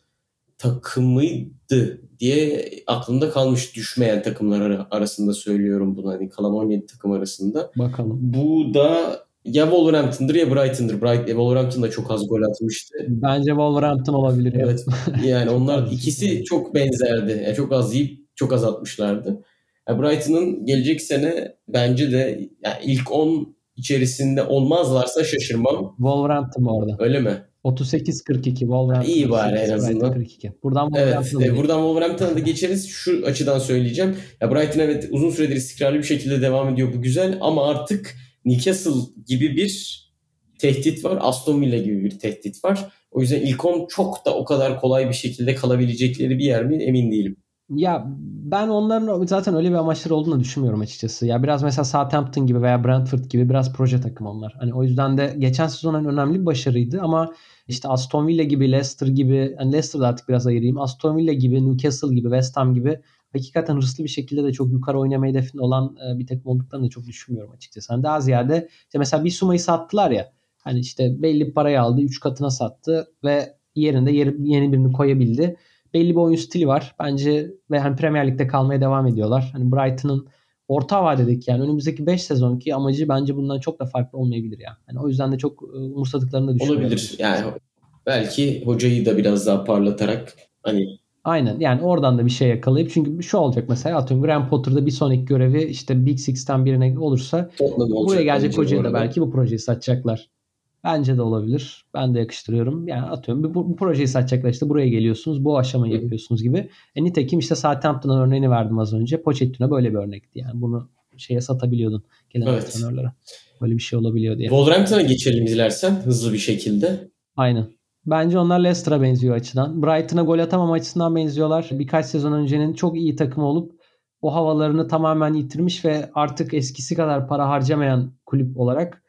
takımıydı diye aklımda kalmış düşmeyen takımlar ara- arasında söylüyorum bunu. Hani kalan 17 takım arasında. Bakalım. Bu da ya Wolverhampton'dır ya Brighton'dır. Bright, Wolverhampton da çok az gol atmıştı. Bence Wolverhampton olabilir. Evet. Yani onlar [laughs] ikisi çok benzerdi. Yani çok az yiyip çok az atmışlardı. Yani Brighton'ın gelecek sene bence de yani ilk 10 içerisinde olmazlarsa şaşırmam. Wolverhampton bu arada. Öyle mi? 38-42 Wolverhampton. İyi bari en 38, azından. Brighton 42. Buradan Evet, Wolverhampton'a e, gidelim. buradan Wolverhampton'a da geçeriz. Şu açıdan söyleyeceğim. Ya Brighton evet uzun süredir istikrarlı bir şekilde devam ediyor. Bu güzel ama artık Newcastle gibi bir tehdit var. Aston Villa gibi bir tehdit var. O yüzden ilk 10 çok da o kadar kolay bir şekilde kalabilecekleri bir yer mi emin değilim. Ya ben onların zaten öyle bir amaçları olduğunu düşünmüyorum açıkçası. Ya biraz mesela Southampton gibi veya Brentford gibi biraz proje takım onlar. Hani o yüzden de geçen sezon en önemli bir başarıydı ama işte Aston Villa gibi, Leicester gibi, yani Leicester'da artık biraz ayırayım. Aston Villa gibi, Newcastle gibi, West Ham gibi hakikaten hırslı bir şekilde de çok yukarı oynama hedefinde olan e, bir takım olduklarını da çok düşünmüyorum açıkçası. Hani daha ziyade işte mesela bir Suma'yı sattılar ya. Hani işte belli parayı aldı, 3 katına sattı ve yerinde yeri, yeni birini koyabildi belli bir oyun stili var. Bence ve hani Premier Lig'de kalmaya devam ediyorlar. Hani Brighton'ın orta vadedeki yani önümüzdeki 5 sezonki amacı bence bundan çok da farklı olmayabilir ya. Yani o yüzden de çok e, umursadıklarını da düşünüyorum. Olabilir. Yani belki hocayı da biraz daha parlatarak hani Aynen yani oradan da bir şey yakalayıp çünkü şu olacak mesela atıyorum Graham Potter'da bir sonraki görevi işte Big Six'ten birine olursa Tottenham buraya gelecek hocaya da belki bu projeyi satacaklar. Bence de olabilir. Ben de yakıştırıyorum. Yani atıyorum bu, bu projeyi satacaklar işte buraya geliyorsunuz. Bu aşamayı Hı yapıyorsunuz gibi. E nitekim işte Southampton'ın örneğini verdim az önce. Pochettino böyle bir örnekti. Yani bunu şeye satabiliyordun gelen Evet. antrenörlere. Böyle bir şey olabiliyor diye. Wolverhampton'a geçelim dilersen hızlı bir şekilde. Aynen. Bence onlar Leicester'a benziyor açıdan. Brighton'a gol atamam açısından benziyorlar. Birkaç sezon öncenin çok iyi takımı olup o havalarını tamamen yitirmiş ve artık eskisi kadar para harcamayan kulüp olarak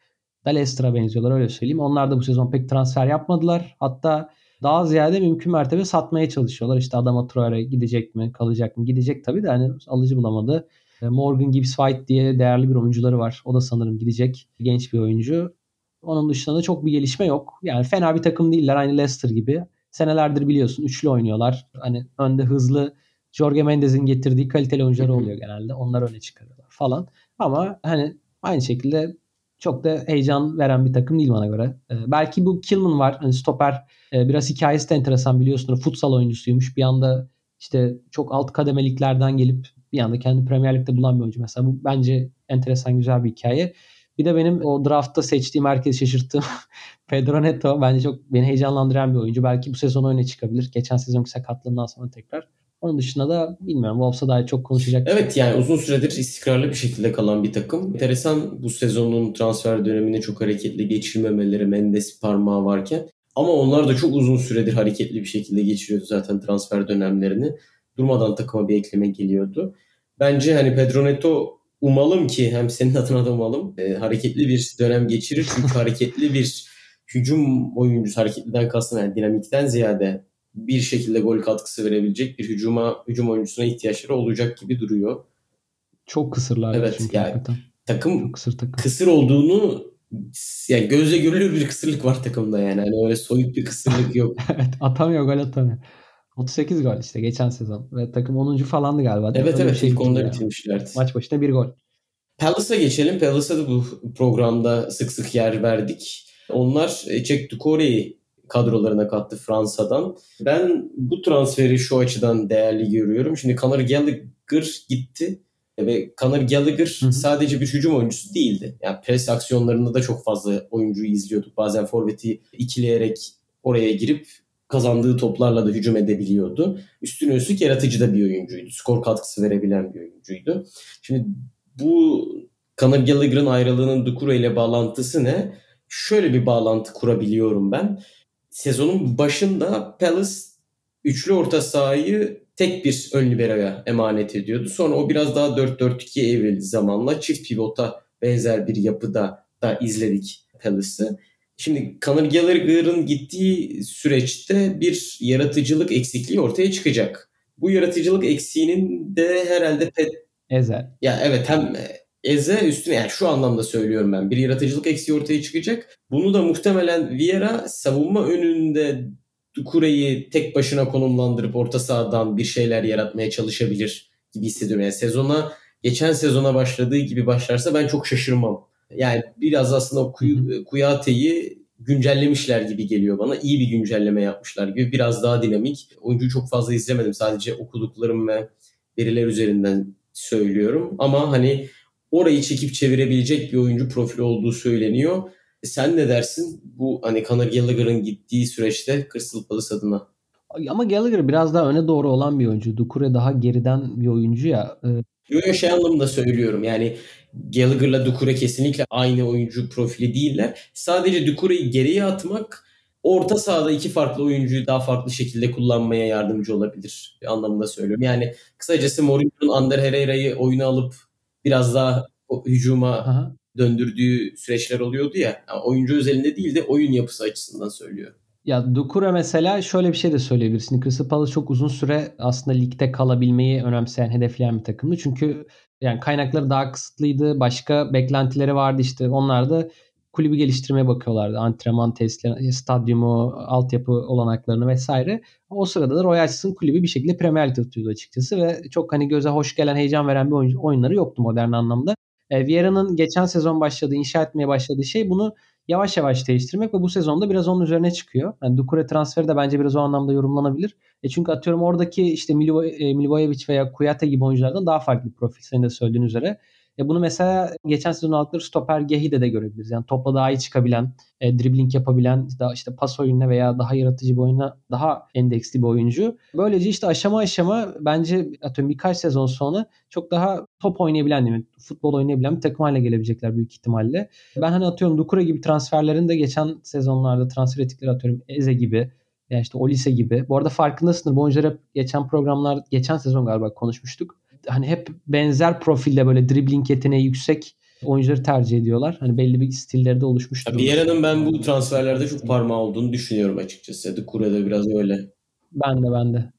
da Leicester'a benziyorlar öyle söyleyeyim. Onlar da bu sezon pek transfer yapmadılar. Hatta daha ziyade mümkün mertebe satmaya çalışıyorlar. İşte Adama Traore gidecek mi, kalacak mı? Gidecek tabii de hani alıcı bulamadı. E, Morgan Gibbs White diye değerli bir oyuncuları var. O da sanırım gidecek. Genç bir oyuncu. Onun dışında da çok bir gelişme yok. Yani fena bir takım değiller aynı Leicester gibi. Senelerdir biliyorsun üçlü oynuyorlar. Hani önde hızlı Jorge Mendez'in getirdiği kaliteli oyuncular Hı hı. oluyor genelde. Onlar öne çıkarıyorlar falan. Ama hani aynı şekilde çok da heyecan veren bir takım değil bana göre. Ee, belki bu Kilman var. Hani stoper e, biraz hikayesi de enteresan biliyorsunuz. Futsal oyuncusuymuş. Bir anda işte çok alt kademeliklerden gelip bir anda kendi Premier Lig'de bulan bir oyuncu mesela. Bu bence enteresan güzel bir hikaye. Bir de benim o draftta seçtiğim herkesi şaşırttığım [laughs] Pedro Neto bence çok beni heyecanlandıran bir oyuncu. Belki bu sezon öne çıkabilir. Geçen sezonki sakatlığından sonra tekrar. Onun dışında da bilmiyorum. Wolves'a dair çok konuşacak. şey Evet yani uzun süredir istikrarlı bir şekilde kalan bir takım. Enteresan bu sezonun transfer dönemini çok hareketli geçirmemeleri Mendes parmağı varken. Ama onlar da çok uzun süredir hareketli bir şekilde geçiriyordu zaten transfer dönemlerini. Durmadan takıma bir ekleme geliyordu. Bence hani Pedro Neto umalım ki hem senin adına da umalım e, hareketli bir dönem geçirir. Çünkü [laughs] hareketli bir hücum oyuncusu hareketliden kastım yani dinamikten ziyade bir şekilde gol katkısı verebilecek bir hücuma hücum oyuncusuna ihtiyaçları olacak gibi duruyor. Çok kısırlar. Evet, çünkü yani hakikaten. Takım Çok kısır takım. kısır olduğunu yani gözle görülür bir kısırlık var takımda yani. Hani öyle soyut bir kısırlık yok. [laughs] evet atamıyor gol atamıyor. 38 gol işte geçen sezon. Ve takım 10. falandı galiba. evet Öyle evet şey ilk onda yani. bitirmişlerdi. Maç başına bir gol. Palace'a geçelim. Palace'a da bu programda sık sık yer verdik. Onlar e, Jack Ducourt'u kadrolarına kattı Fransa'dan. Ben bu transferi şu açıdan değerli görüyorum. Şimdi Conor Gallagher gitti ve Conor Gallagher sadece bir hücum oyuncusu değildi. Yani pres aksiyonlarında da çok fazla oyuncuyu izliyorduk. Bazen forveti ikileyerek oraya girip kazandığı toplarla da hücum edebiliyordu. Üstüne üstlük yaratıcı da bir oyuncuydu. Skor katkısı verebilen bir oyuncuydu. Şimdi bu Conor Gallagher'ın ayrılığının Dukura ile bağlantısı ne? Şöyle bir bağlantı kurabiliyorum ben. Sezonun başında Palace üçlü orta sahayı tek bir ön liberoya emanet ediyordu. Sonra o biraz daha 4-4-2'ye evrildi zamanla. Çift pivota benzer bir yapıda da izledik Palace'ı. Şimdi Conor Gallagher'ın gittiği süreçte bir yaratıcılık eksikliği ortaya çıkacak. Bu yaratıcılık eksiğinin de herhalde Pet... Eze. Ya evet hem Eze üstüne yani şu anlamda söylüyorum ben. Bir yaratıcılık eksiği ortaya çıkacak. Bunu da muhtemelen Vieira savunma önünde Kure'yi tek başına konumlandırıp orta sahadan bir şeyler yaratmaya çalışabilir gibi hissediyorum. Yani sezona geçen sezona başladığı gibi başlarsa ben çok şaşırmam. Yani biraz aslında o Kuy- Kuyate'yi güncellemişler gibi geliyor bana. İyi bir güncelleme yapmışlar gibi. Biraz daha dinamik. Oyuncuyu çok fazla izlemedim. Sadece okuduklarım ve veriler üzerinden söylüyorum. Ama hani orayı çekip çevirebilecek bir oyuncu profili olduğu söyleniyor. E sen ne dersin bu hani Conor Gallagher'ın gittiği süreçte Crystal Palace adına? Ama Gallagher biraz daha öne doğru olan bir oyuncu. Dukure daha geriden bir oyuncu ya. Yok yok şey anlamında söylüyorum. Yani Gallagher'la Dukure kesinlikle aynı oyuncu profili değiller. Sadece Dukure'yi geriye atmak orta sahada iki farklı oyuncuyu daha farklı şekilde kullanmaya yardımcı olabilir anlamında söylüyorum. Yani kısacası Mourinho'nun Ander Herrera'yı oyuna alıp biraz daha hücuma Aha. döndürdüğü süreçler oluyordu ya. Yani oyuncu özelinde değil de oyun yapısı açısından söylüyor. Ya Dukura mesela şöyle bir şey de söyleyebilirsin. Crystal Palace çok uzun süre aslında ligde kalabilmeyi önemseyen, hedefleyen bir takımdı. Çünkü yani kaynakları daha kısıtlıydı. Başka beklentileri vardı işte. Onlar da kulübü geliştirmeye bakıyorlardı. Antrenman testleri, stadyumu, altyapı olanaklarını vesaire. O sırada da Royal Ajax'ın kulübü bir şekilde Premier Lig tutuyordu açıkçası ve çok hani göze hoş gelen, heyecan veren bir oyun, oyunları yoktu modern anlamda. E, Vieira'nın geçen sezon başladığı, inşa etmeye başladığı şey bunu yavaş yavaş değiştirmek ve bu sezonda biraz onun üzerine çıkıyor. Yani Dukure transferi de bence biraz o anlamda yorumlanabilir. E çünkü atıyorum oradaki işte Milivojevic veya Kuyate gibi oyunculardan daha farklı profil senin de söylediğin üzere. E bunu mesela geçen sezon aldıkları stoper Gehi'de de görebiliriz. Yani topla daha iyi çıkabilen, e, dribbling yapabilen, daha işte pas oyununa veya daha yaratıcı bir oyuna daha endeksli bir oyuncu. Böylece işte aşama aşama bence atıyorum birkaç sezon sonra çok daha top oynayabilen mi? Futbol oynayabilen bir takım haline gelebilecekler büyük ihtimalle. Ben hani atıyorum Dukura gibi transferlerin de geçen sezonlarda transfer ettikleri atıyorum Eze gibi yani işte Olise gibi. Bu arada farkındasındır. Oyuncular hep geçen programlar, geçen sezon galiba konuşmuştuk hani hep benzer profilde böyle dribbling yeteneği yüksek oyuncuları tercih ediyorlar. Hani belli bir stilleri de oluşmuş. Vieira'nın ben bu transferlerde çok parmağı olduğunu düşünüyorum açıkçası. De Kure'de biraz öyle. Ben de ben de.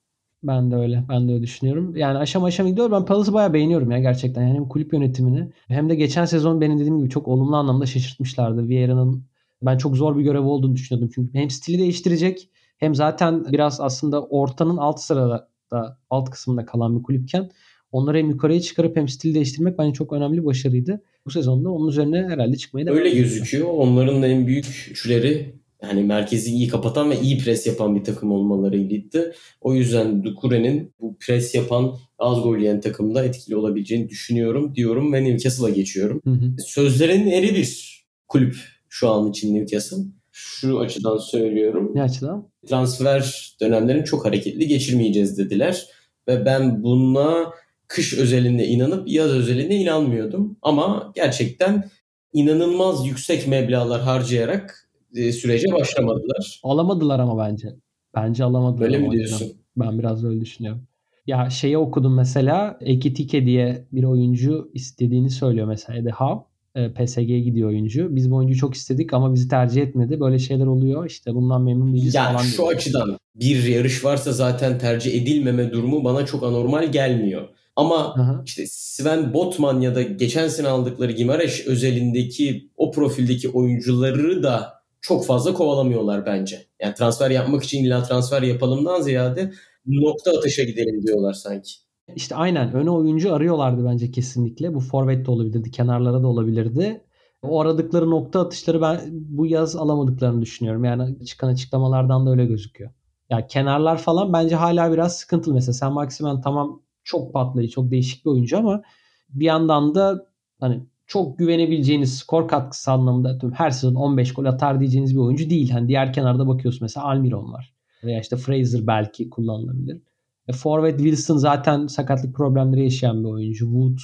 Ben de öyle. Ben de öyle düşünüyorum. Yani aşama aşama gidiyor. Ben Palace'ı bayağı beğeniyorum ya gerçekten. Yani hem kulüp yönetimini hem de geçen sezon benim dediğim gibi çok olumlu anlamda şaşırtmışlardı. Vieira'nın ben çok zor bir görev olduğunu düşünüyordum. Çünkü hem stili değiştirecek hem zaten biraz aslında ortanın alt sırada da alt kısmında kalan bir kulüpken Onları hem yukarıya çıkarıp hem stil değiştirmek bence çok önemli başarıydı. Bu sezonda onun üzerine herhalde çıkmaya devam Öyle gözüküyor. Onların en büyük güçleri yani merkezi iyi kapatan ve iyi pres yapan bir takım olmalarıydı. O yüzden Dukure'nin bu pres yapan az gol yiyen takımda etkili olabileceğini düşünüyorum diyorum ve Newcastle'a geçiyorum. Hı hı. Sözlerin eri bir kulüp şu an için Newcastle. Şu açıdan söylüyorum. Ne açıdan? Transfer dönemlerini çok hareketli geçirmeyeceğiz dediler. Ve ben buna kış özelinde inanıp yaz özelinde inanmıyordum. Ama gerçekten inanılmaz yüksek meblalar harcayarak e, sürece başlamadılar. Alamadılar ama bence. Bence alamadılar. Öyle mi diyorsun? Ben biraz öyle düşünüyorum. Ya şeyi okudum mesela Ekitike diye bir oyuncu istediğini söylüyor mesela Eddie Howe. E, PSG'ye gidiyor oyuncu. Biz bu oyuncuyu çok istedik ama bizi tercih etmedi. Böyle şeyler oluyor. İşte bundan memnun değiliz ya falan. Şu diyor. açıdan bir yarış varsa zaten tercih edilmeme durumu bana çok anormal gelmiyor. Ama Aha. işte Sven Botman ya da geçen sene aldıkları Gimareş özelindeki o profildeki oyuncuları da çok fazla kovalamıyorlar bence. Yani transfer yapmak için illa transfer yapalımdan ziyade nokta atışa gidelim diyorlar sanki. İşte aynen öne oyuncu arıyorlardı bence kesinlikle. Bu forvet de olabilirdi, kenarlara da olabilirdi. o aradıkları nokta atışları ben bu yaz alamadıklarını düşünüyorum. Yani çıkan açıklamalardan da öyle gözüküyor. Ya kenarlar falan bence hala biraz sıkıntılı. Mesela sen Maximen tamam çok patlayıcı, çok değişik bir oyuncu ama bir yandan da hani çok güvenebileceğiniz skor katkısı anlamında her sezon 15 gol atar diyeceğiniz bir oyuncu değil. Hani diğer kenarda bakıyorsun mesela Almiron var. Veya işte Fraser belki kullanılabilir. E, Forward Wilson zaten sakatlık problemleri yaşayan bir oyuncu. Woods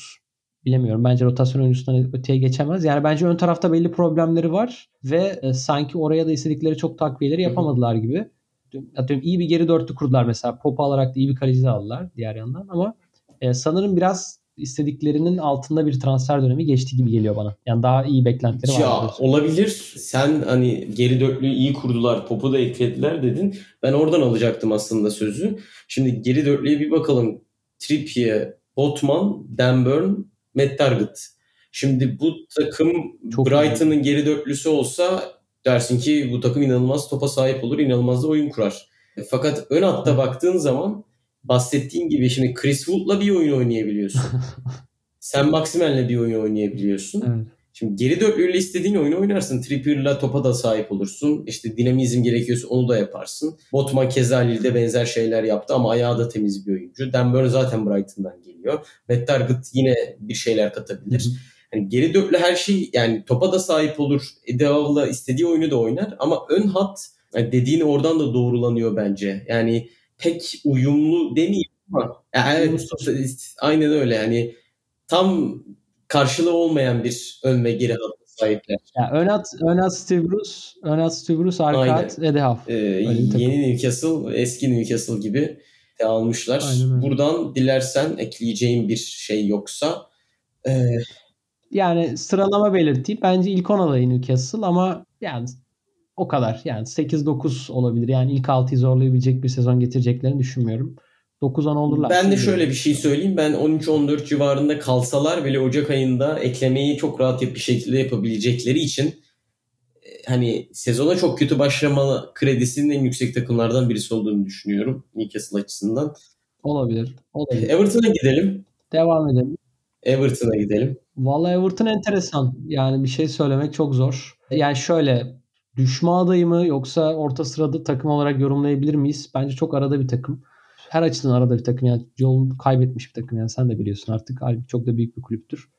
bilemiyorum. Bence rotasyon oyuncusundan öteye geçemez. Yani bence ön tarafta belli problemleri var ve e, sanki oraya da istedikleri çok takviyeleri yapamadılar gibi. Atıyorum iyi bir geri dörtlü kurdular mesela. Pop alarak da iyi bir kaleci de aldılar diğer yandan ama e, sanırım biraz istediklerinin altında bir transfer dönemi geçti gibi geliyor bana. Yani daha iyi beklentileri var. Ya olabilir. Sen hani geri dörtlüğü iyi kurdular, Pop'u da eklediler dedin. Ben oradan alacaktım aslında sözü. Şimdi geri dörtlüğe bir bakalım. Trippier, Botman, Dan Burn, Matt Target. Şimdi bu takım Çok Brighton'ın geri dörtlüsü olsa dersin ki bu takım inanılmaz topa sahip olur, inanılmaz da oyun kurar. Fakat ön hatta baktığın zaman bahsettiğin gibi şimdi Chris Wood'la bir oyun oynayabiliyorsun. [laughs] Sen Maximen'le bir oyun oynayabiliyorsun. Evet. Şimdi geri dörtlüyle istediğin oyunu oynarsın. Trippier'la topa da sahip olursun. İşte dinamizm gerekiyorsa onu da yaparsın. Botman keza Lille'de benzer şeyler yaptı ama ayağı da temiz bir oyuncu. Dan Burn zaten Brighton'dan geliyor. Matt Target yine bir şeyler katabilir. Yani geri dörtlü her şey yani topa da sahip olur. Edeav'la istediği oyunu da oynar ama ön hat yani dediğin oradan da doğrulanıyor bence. Yani pek uyumlu demeyeyim ama yani evet, aynen öyle yani tam karşılığı olmayan bir ön ve geri hattı sahipler. Yani ön at, ön at Steve Bruce, ön at Steve Bruce, arka Aynen. at Eddie. Ee, yeni Newcastle, eski Newcastle gibi de almışlar. Buradan dilersen ekleyeceğim bir şey yoksa e... yani sıralama belirteyim. Bence ilk 10 adayı Newcastle ama yani o kadar. Yani 8-9 olabilir. Yani ilk 6'yı zorlayabilecek bir sezon getireceklerini düşünmüyorum. 9-10 olurlar. Ben de şöyle bir şey söyleyeyim. Ben 13-14 civarında kalsalar bile Ocak ayında eklemeyi çok rahat bir şekilde yapabilecekleri için e, hani sezona çok kötü başlama kredisinin en yüksek takımlardan birisi olduğunu düşünüyorum Newcastle açısından. Olabilir. olabilir. Everton'a gidelim. Devam edelim. Everton'a gidelim. Vallahi Everton enteresan. Yani bir şey söylemek çok zor. Yani şöyle düşme adayı mı yoksa orta sırada takım olarak yorumlayabilir miyiz? Bence çok arada bir takım. Her açıdan arada bir takım yani yolunu kaybetmiş bir takım yani sen de biliyorsun artık çok da büyük bir kulüptür.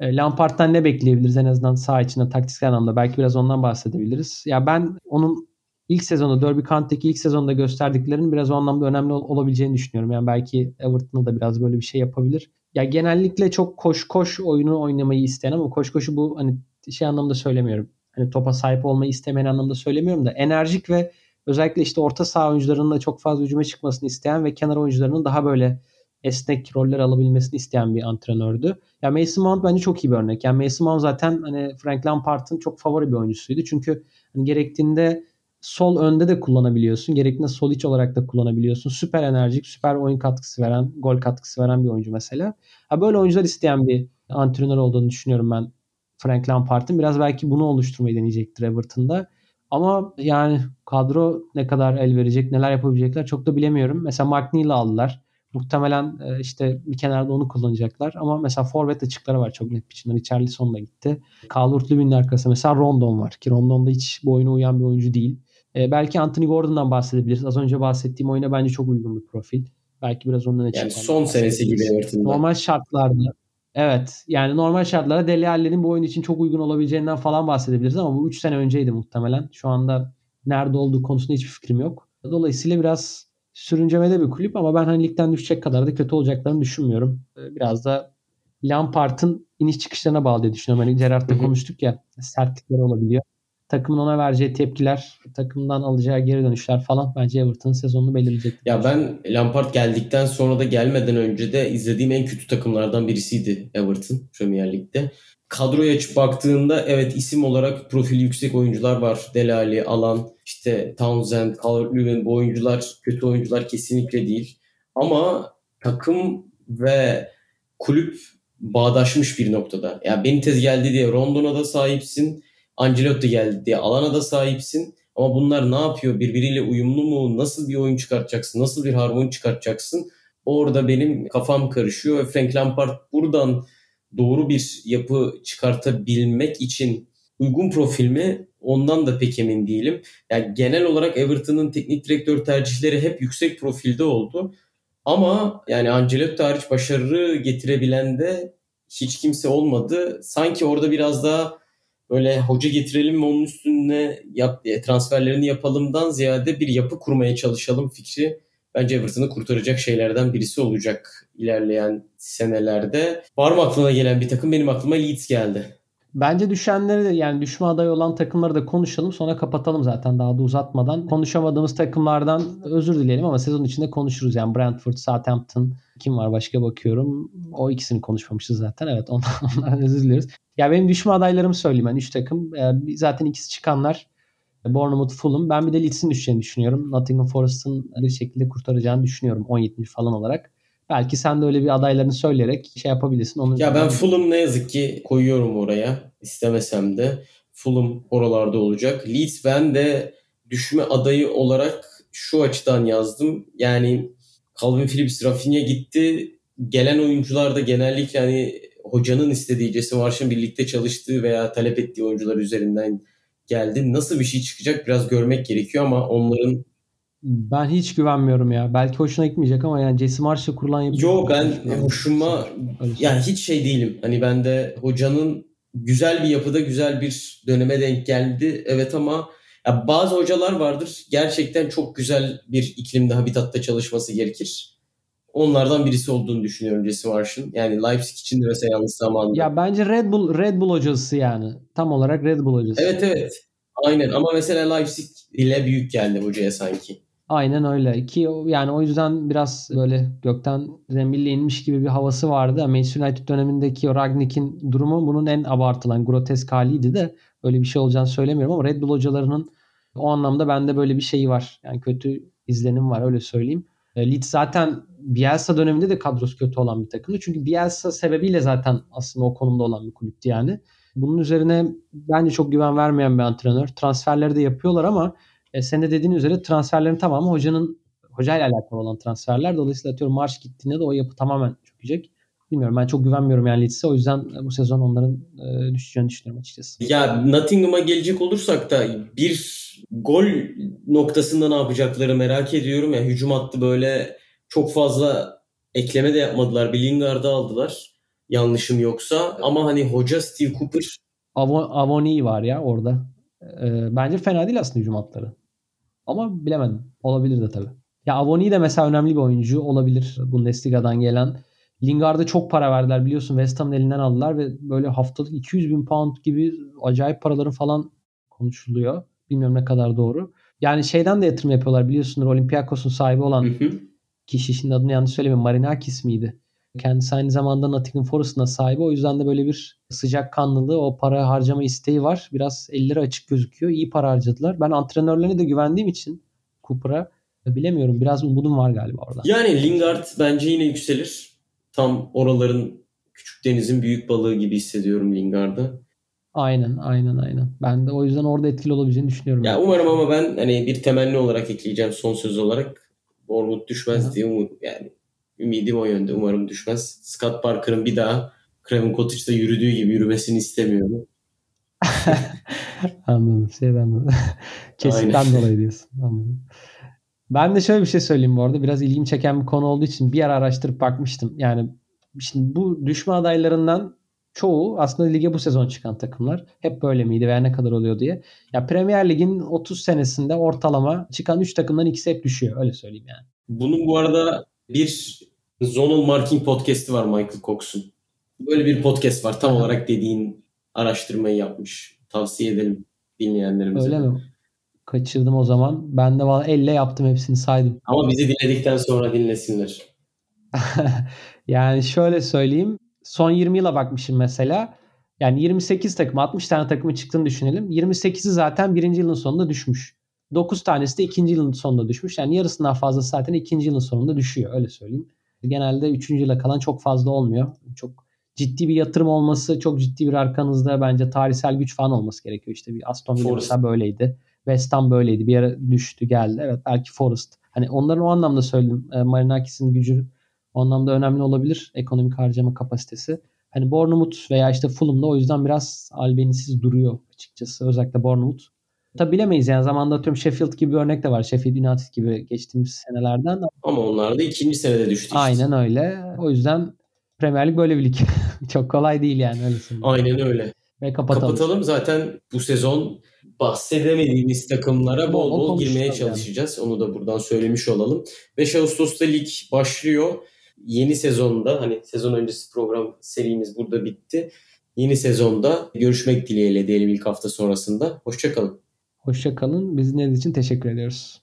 E, Lampard'dan ne bekleyebiliriz en azından sağ içinde taktiksel anlamda belki biraz ondan bahsedebiliriz. Ya ben onun ilk sezonda Derby County'deki ilk sezonda gösterdiklerinin biraz o anlamda önemli olabileceğini düşünüyorum. Yani belki Everton'da da biraz böyle bir şey yapabilir. Ya genellikle çok koş koş oyunu oynamayı isteyen ama koş koşu bu hani şey anlamda söylemiyorum hani topa sahip olmayı istemeyen anlamda söylemiyorum da enerjik ve özellikle işte orta saha oyuncularının da çok fazla hücuma çıkmasını isteyen ve kenar oyuncularının daha böyle esnek roller alabilmesini isteyen bir antrenördü. Ya Mason Mount bence çok iyi bir örnek. Yani Mason Mount zaten hani Frank Lampard'ın çok favori bir oyuncusuydu. Çünkü hani gerektiğinde sol önde de kullanabiliyorsun. Gerektiğinde sol iç olarak da kullanabiliyorsun. Süper enerjik, süper oyun katkısı veren, gol katkısı veren bir oyuncu mesela. Ha böyle oyuncular isteyen bir antrenör olduğunu düşünüyorum ben Frank Lampard'ın biraz belki bunu oluşturmayı deneyecektir Everton'da. Ama yani kadro ne kadar el verecek, neler yapabilecekler çok da bilemiyorum. Mesela Mark Neal'ı aldılar. Muhtemelen e, işte bir kenarda onu kullanacaklar. Ama mesela forvet açıkları var çok net biçimde. Richarlison da gitti. Calvert-Lewin'in arkasında mesela Rondon var. Ki Rondon da hiç bu oyuna uyan bir oyuncu değil. E, belki Anthony Gordon'dan bahsedebiliriz. Az önce bahsettiğim oyuna bence çok uygun bir profil. Belki biraz ondan için. Yani son senesi gibi Everton'da. Normal şartlarda Evet. Yani normal şartlarda Deli Alli'nin bu oyun için çok uygun olabileceğinden falan bahsedebiliriz ama bu 3 sene önceydi muhtemelen. Şu anda nerede olduğu konusunda hiçbir fikrim yok. Dolayısıyla biraz sürüncemede bir kulüp ama ben hani ligden düşecek kadar da kötü olacaklarını düşünmüyorum. Ee, biraz da Lampard'ın iniş çıkışlarına bağlı diye düşünüyorum. Hani Gerard'da konuştuk ya sertlikleri olabiliyor takımın ona vereceği tepkiler, takımdan alacağı geri dönüşler falan bence Everton'ın sezonunu belirleyecek. Ya ben Lampard geldikten sonra da gelmeden önce de izlediğim en kötü takımlardan birisiydi Everton Premier Lig'de. Kadroya açıp baktığında evet isim olarak profili yüksek oyuncular var. Delali, Alan, işte Townsend, Calvert-Lewin bu oyuncular kötü oyuncular kesinlikle değil. Ama takım ve kulüp bağdaşmış bir noktada. Ya Benitez geldi diye Rondon'a da sahipsin. Ancelotti geldi diye alana da sahipsin. Ama bunlar ne yapıyor? Birbiriyle uyumlu mu? Nasıl bir oyun çıkartacaksın? Nasıl bir harmoni çıkartacaksın? Orada benim kafam karışıyor. Frank Lampard buradan doğru bir yapı çıkartabilmek için uygun profil mi? Ondan da pek emin değilim. Yani genel olarak Everton'ın teknik direktör tercihleri hep yüksek profilde oldu. Ama yani Ancelotti hariç başarı getirebilen de hiç kimse olmadı. Sanki orada biraz daha böyle hoca getirelim mi onun üstüne yap, e, transferlerini yapalımdan ziyade bir yapı kurmaya çalışalım fikri bence Everton'ı kurtaracak şeylerden birisi olacak ilerleyen senelerde. Var mı aklına gelen bir takım? Benim aklıma Leeds geldi. Bence düşenleri de yani düşme adayı olan takımları da konuşalım sonra kapatalım zaten daha da uzatmadan. Konuşamadığımız takımlardan özür dileyelim ama sezon içinde konuşuruz. Yani Brentford, Southampton kim var başka bakıyorum. O ikisini konuşmamışız zaten. Evet onlardan [laughs] özür dileriz. Ya benim düşme adaylarımı söyleyeyim ben 3 takım. Zaten ikisi çıkanlar Bournemouth, Fulham. Ben bir de Leeds'in düşeceğini düşünüyorum. Nottingham Forest'ın bir şekilde kurtaracağını düşünüyorum 17. falan olarak. Belki sen de öyle bir adaylarını söyleyerek şey yapabilirsin. Onu ya ben Fulham ne yazık ki koyuyorum oraya. istemesem de. Fulham oralarda olacak. Leeds ben de düşme adayı olarak şu açıdan yazdım. Yani Calvin Phillips Rafinha gitti. Gelen oyuncular da genellikle hani hocanın istediği Jesse Marsh'ın birlikte çalıştığı veya talep ettiği oyuncular üzerinden geldi. Nasıl bir şey çıkacak biraz görmek gerekiyor ama onların ben hiç güvenmiyorum ya. Belki hoşuna gitmeyecek ama yani Jesse Marsh'la kurulan yapı. Yo ben hoşuma yani hiç şey değilim. Hani ben de hocanın güzel bir yapıda güzel bir döneme denk geldi. Evet ama ya bazı hocalar vardır gerçekten çok güzel bir iklimde habitatta çalışması gerekir. Onlardan birisi olduğunu düşünüyorum Jesse Marsh'ın. Yani Leipzig için de mesela yanlış zamanda. Ya bence Red Bull Red Bull hocası yani. Tam olarak Red Bull hocası. Evet evet. Aynen ama mesela Leipzig ile büyük geldi hocaya sanki. Aynen öyle ki yani o yüzden biraz böyle gökten zembille inmiş gibi bir havası vardı. Manchester United dönemindeki o Ragnik'in durumu bunun en abartılan grotesk haliydi de öyle bir şey olacağını söylemiyorum ama Red Bull hocalarının o anlamda bende böyle bir şeyi var. Yani kötü izlenim var öyle söyleyeyim. E, Leeds zaten Bielsa döneminde de kadrosu kötü olan bir takımdı. Çünkü Bielsa sebebiyle zaten aslında o konumda olan bir kulüptü yani. Bunun üzerine bence çok güven vermeyen bir antrenör. Transferleri de yapıyorlar ama e, senin de dediğin üzere transferlerin tamamı hocanın hocayla alakalı olan transferler. Dolayısıyla atıyorum Marş gittiğinde de o yapı tamamen çökecek. Bilmiyorum ben çok güvenmiyorum yani Leeds'e. O yüzden bu sezon onların e, düşeceğini düşünüyorum açıkçası. Ya Nottingham'a gelecek olursak da bir gol noktasında ne yapacakları merak ediyorum. Ya hücum hattı böyle çok fazla ekleme de yapmadılar. Bir Lingard'ı aldılar. Yanlışım yoksa. Ama hani hoca Steve Cooper Avon, Avoni var ya orada. Ee, bence fena değil aslında hücum hatları. Ama bilemedim. Olabilir de tabii. Ya Avoni de mesela önemli bir oyuncu olabilir. Bundesliga'dan gelen. Lingard'a çok para verdiler biliyorsun. West Ham'ın elinden aldılar ve böyle haftalık 200 bin pound gibi acayip paraların falan konuşuluyor. Bilmiyorum ne kadar doğru. Yani şeyden de yatırım yapıyorlar biliyorsunuz Olympiakos'un sahibi olan hı hı. kişi şimdi adını yanlış söylemiyorum. Marinakis miydi? Kendisi aynı zamanda Nottingham Forest'ın sahibi. O yüzden de böyle bir sıcak kanlılığı, o para harcama isteği var. Biraz elleri açık gözüküyor. İyi para harcadılar. Ben antrenörlerine de güvendiğim için Cooper'a bilemiyorum. Biraz umudum var galiba orada. Yani Lingard bence yine yükselir. Tam oraların küçük denizin büyük balığı gibi hissediyorum Lingard'ı. Aynen aynen aynen. Ben de o yüzden orada etkili olabileceğini düşünüyorum. Ya umarım ama ben hani bir temenni olarak ekleyeceğim son söz olarak. Bournemouth düşmez Hı. diye umut yani ümidim o yönde. Umarım düşmez. Scott Parker'ın bir daha Craven Cottage'da yürüdüğü gibi yürümesini istemiyorum. [laughs] anladım. Şeyden dolayı. [laughs] Kesikten dolayı diyorsun. Anladım. Ben de şöyle bir şey söyleyeyim bu arada. Biraz ilgimi çeken bir konu olduğu için bir ara araştırıp bakmıştım. Yani şimdi bu düşme adaylarından çoğu aslında lige bu sezon çıkan takımlar. Hep böyle miydi veya ne kadar oluyor diye. Ya Premier Lig'in 30 senesinde ortalama çıkan 3 takımdan ikisi hep düşüyor. Öyle söyleyeyim yani. Bunun bu arada bir zonal marking podcast'i var Michael Cox'un. Böyle bir podcast var. Tam olarak dediğin araştırmayı yapmış. Tavsiye edelim dinleyenlerimize. Öyle mi? Kaçırdım o zaman. Ben de valla elle yaptım hepsini saydım. Ama bizi dinledikten sonra dinlesinler. [laughs] yani şöyle söyleyeyim. Son 20 yıla bakmışım mesela. Yani 28 takım 60 tane takımı çıktığını düşünelim. 28'i zaten birinci yılın sonunda düşmüş. 9 tanesi de ikinci yılın sonunda düşmüş. Yani yarısından fazla zaten ikinci yılın sonunda düşüyor. Öyle söyleyeyim. Genelde üçüncü yıla kalan çok fazla olmuyor. Çok ciddi bir yatırım olması, çok ciddi bir arkanızda bence tarihsel güç falan olması gerekiyor. İşte bir Aston Villa mesela böyleydi. West Ham böyleydi. Bir yere düştü geldi. Evet belki Forest. Hani onların o anlamda söyledim. E, Marinakis'in gücü o anlamda önemli olabilir. Ekonomik harcama kapasitesi. Hani Bournemouth veya işte Fulham'da o yüzden biraz albenisiz duruyor açıkçası. Özellikle Bournemouth. Tabi bilemeyiz yani zamanda atıyorum Sheffield gibi bir örnek de var. Sheffield United gibi geçtiğimiz senelerden. Ama onlar da ikinci senede düştü işte. Aynen öyle. O yüzden Premier Lig böyle bir lig. [laughs] Çok kolay değil yani öyle Aynen öyle. Ve kapatalım. Kapatalım. Zaten bu sezon bahsedemediğimiz takımlara bol bol, bol girmeye çalışacağız. Yani. Onu da buradan söylemiş olalım. 5 Ağustos'ta lig başlıyor. Yeni sezonda hani sezon öncesi program serimiz burada bitti. Yeni sezonda görüşmek dileğiyle diyelim ilk hafta sonrasında. Hoşçakalın. Hoşçakalın. Bizi için teşekkür ediyoruz.